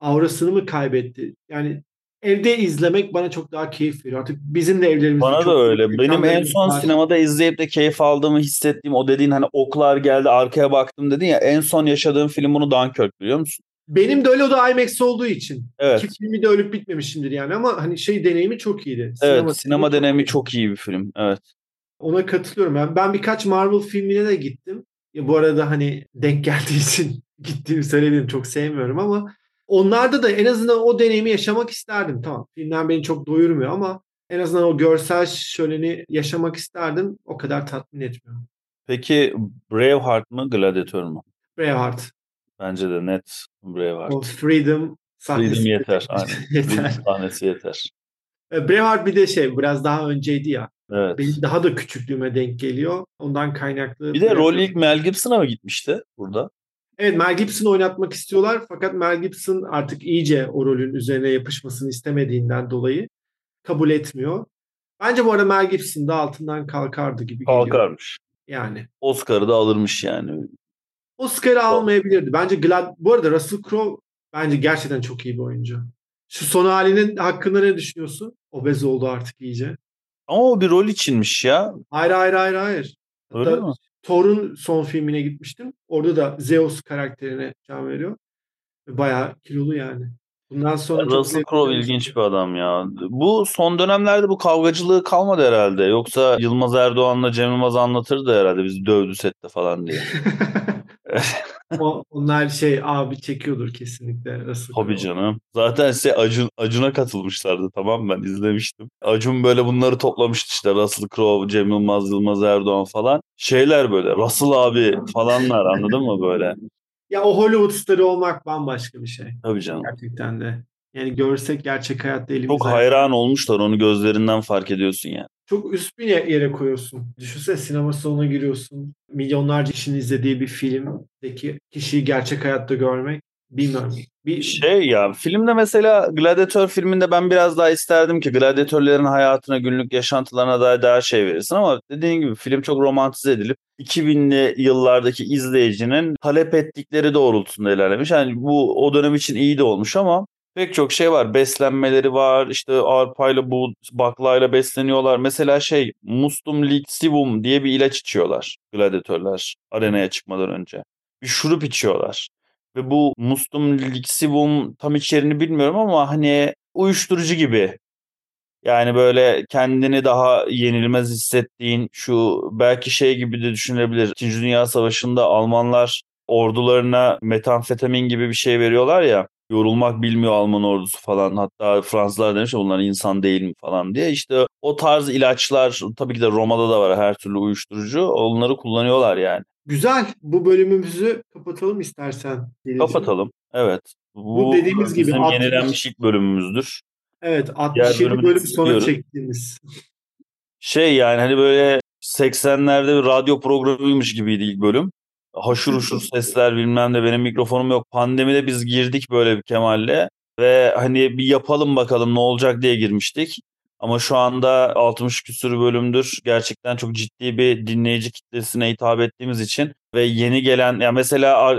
aurasını mı kaybetti? Yani evde izlemek bana çok daha keyif veriyor. Artık bizim de evlerimizde Bana da öyle. Benim en son var. sinemada izleyip de keyif aldığımı hissettiğim o dediğin hani oklar geldi arkaya baktım dedin ya en son yaşadığım film bunu Dunkirk biliyor musun? Benim de öyle o da IMAX olduğu için. Evet. İki filmi de ölüp bitmemişimdir yani ama hani şey deneyimi çok iyiydi. Sinema evet sinema deneyimi çok, çok iyi bir film. Evet. Ona katılıyorum. Ben, ben birkaç Marvel filmine de gittim. Ya bu arada hani denk geldiği için gittiğimi söyleyebilirim. Çok sevmiyorum ama onlarda da en azından o deneyimi yaşamak isterdim. Tamam filmler beni çok doyurmuyor ama en azından o görsel şöleni yaşamak isterdim. O kadar tatmin etmiyor. Peki Braveheart mı Gladiator mu? Braveheart. Bence de net Braveheart. O Freedom sahnesi. Freedom yeter. Aynen. yeter. Sahnesi yeter. E, Braveheart bir de şey biraz daha önceydi ya. Evet. Benim daha da küçüklüğüme denk geliyor. Ondan kaynaklı. Bir de rol ilk Mel Gibson'a mı gitmişti burada? Evet Mel Gibson'ı oynatmak istiyorlar fakat Mel Gibson artık iyice o rolün üzerine yapışmasını istemediğinden dolayı kabul etmiyor. Bence bu arada Mel Gibson da altından kalkardı gibi geliyor. Kalkarmış. Yani. Oscar'ı da alırmış yani. Oscar'ı almayabilirdi. Bence Glad bu arada Russell Crowe bence gerçekten çok iyi bir oyuncu. Şu son halinin hakkında ne düşünüyorsun? Obez oldu artık iyice. Ama o bir rol içinmiş ya. Hayır hayır hayır hayır. Öyle Hatta mi? Thor'un son filmine gitmiştim. Orada da Zeus karakterine can veriyor. Bayağı kilolu yani. Bundan sonra çok Russell Crowe ilginç bir adam ya. Bu son dönemlerde bu kavgacılığı kalmadı herhalde. Yoksa Yılmaz Erdoğan'la Cem Yılmaz anlatırdı herhalde bizi dövdü sette falan diye. o, onlar şey abi çekiyordur kesinlikle Russell Tabii canım. Zaten şey Acun, Acun'a katılmışlardı tamam ben izlemiştim. Acun böyle bunları toplamıştı işte Russell Crowe, Cem Yılmaz, Yılmaz Erdoğan falan. Şeyler böyle Russell abi falanlar anladın mı böyle? Ya o Hollywood starı olmak bambaşka bir şey. Tabii canım. Gerçekten de. Yani görsek gerçek hayatta elimize. Çok hayran olmuşlar onu gözlerinden fark ediyorsun yani. Çok üst bir yere koyuyorsun. Düşünsene sinema salonuna giriyorsun. Milyonlarca kişinin izlediği bir filmdeki kişiyi gerçek hayatta görmek. Bilmiyorum. Bir Şey ya filmde mesela Gladiator filminde ben biraz daha isterdim ki gladyatörlerin hayatına günlük yaşantılarına dair daha şey verirsin ama dediğin gibi film çok romantize edilip 2000'li yıllardaki izleyicinin talep ettikleri doğrultusunda ilerlemiş. Yani bu o dönem için iyi de olmuş ama pek çok şey var. Beslenmeleri var. işte arpayla bu baklayla besleniyorlar. Mesela şey Mustum Lixivum diye bir ilaç içiyorlar gladyatörler arenaya çıkmadan önce. Bir şurup içiyorlar. Ve bu Mustum Lixivum tam içeriğini bilmiyorum ama hani uyuşturucu gibi. Yani böyle kendini daha yenilmez hissettiğin şu belki şey gibi de düşünülebilir. İkinci Dünya Savaşı'nda Almanlar ordularına metamfetamin gibi bir şey veriyorlar ya. Yorulmak bilmiyor Alman ordusu falan. Hatta Fransızlar demiş ya, bunlar insan değil mi falan diye. İşte o tarz ilaçlar tabii ki de Roma'da da var her türlü uyuşturucu. Onları kullanıyorlar yani. Güzel. Bu bölümümüzü kapatalım istersen. Kapatalım. Evet. Bu dediğimiz gibi bizim 60 yenilenmiş ilk bölümümüzdür. Evet. Diğer 67 bölümü bölüm sonra çektiğimiz. Şey yani hani böyle 80'lerde bir radyo programıymış gibiydi ilk bölüm. Haşır huşur sesler bilmem ne benim mikrofonum yok. Pandemide biz girdik böyle bir Kemal'le ve hani bir yapalım bakalım ne olacak diye girmiştik. Ama şu anda 60 küsür bölümdür gerçekten çok ciddi bir dinleyici kitlesine hitap ettiğimiz için ve yeni gelen ya mesela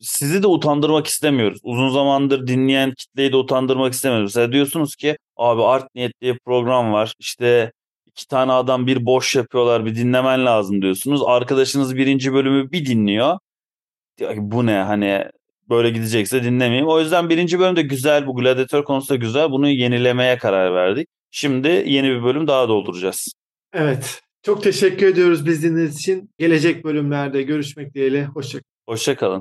sizi de utandırmak istemiyoruz. Uzun zamandır dinleyen kitleyi de utandırmak istemiyoruz. Mesela diyorsunuz ki abi Art Niyet diye program var. İşte iki tane adam bir boş yapıyorlar bir dinlemen lazım diyorsunuz. Arkadaşınız birinci bölümü bir dinliyor. Diyor ki bu ne hani böyle gidecekse dinlemeyeyim. O yüzden birinci bölüm de güzel bu gladyatör konusu da güzel. Bunu yenilemeye karar verdik. Şimdi yeni bir bölüm daha dolduracağız. Evet. Çok teşekkür ediyoruz biz dinlediğiniz için. Gelecek bölümlerde görüşmek dileğiyle. Hoşçakalın. Hoşçakalın.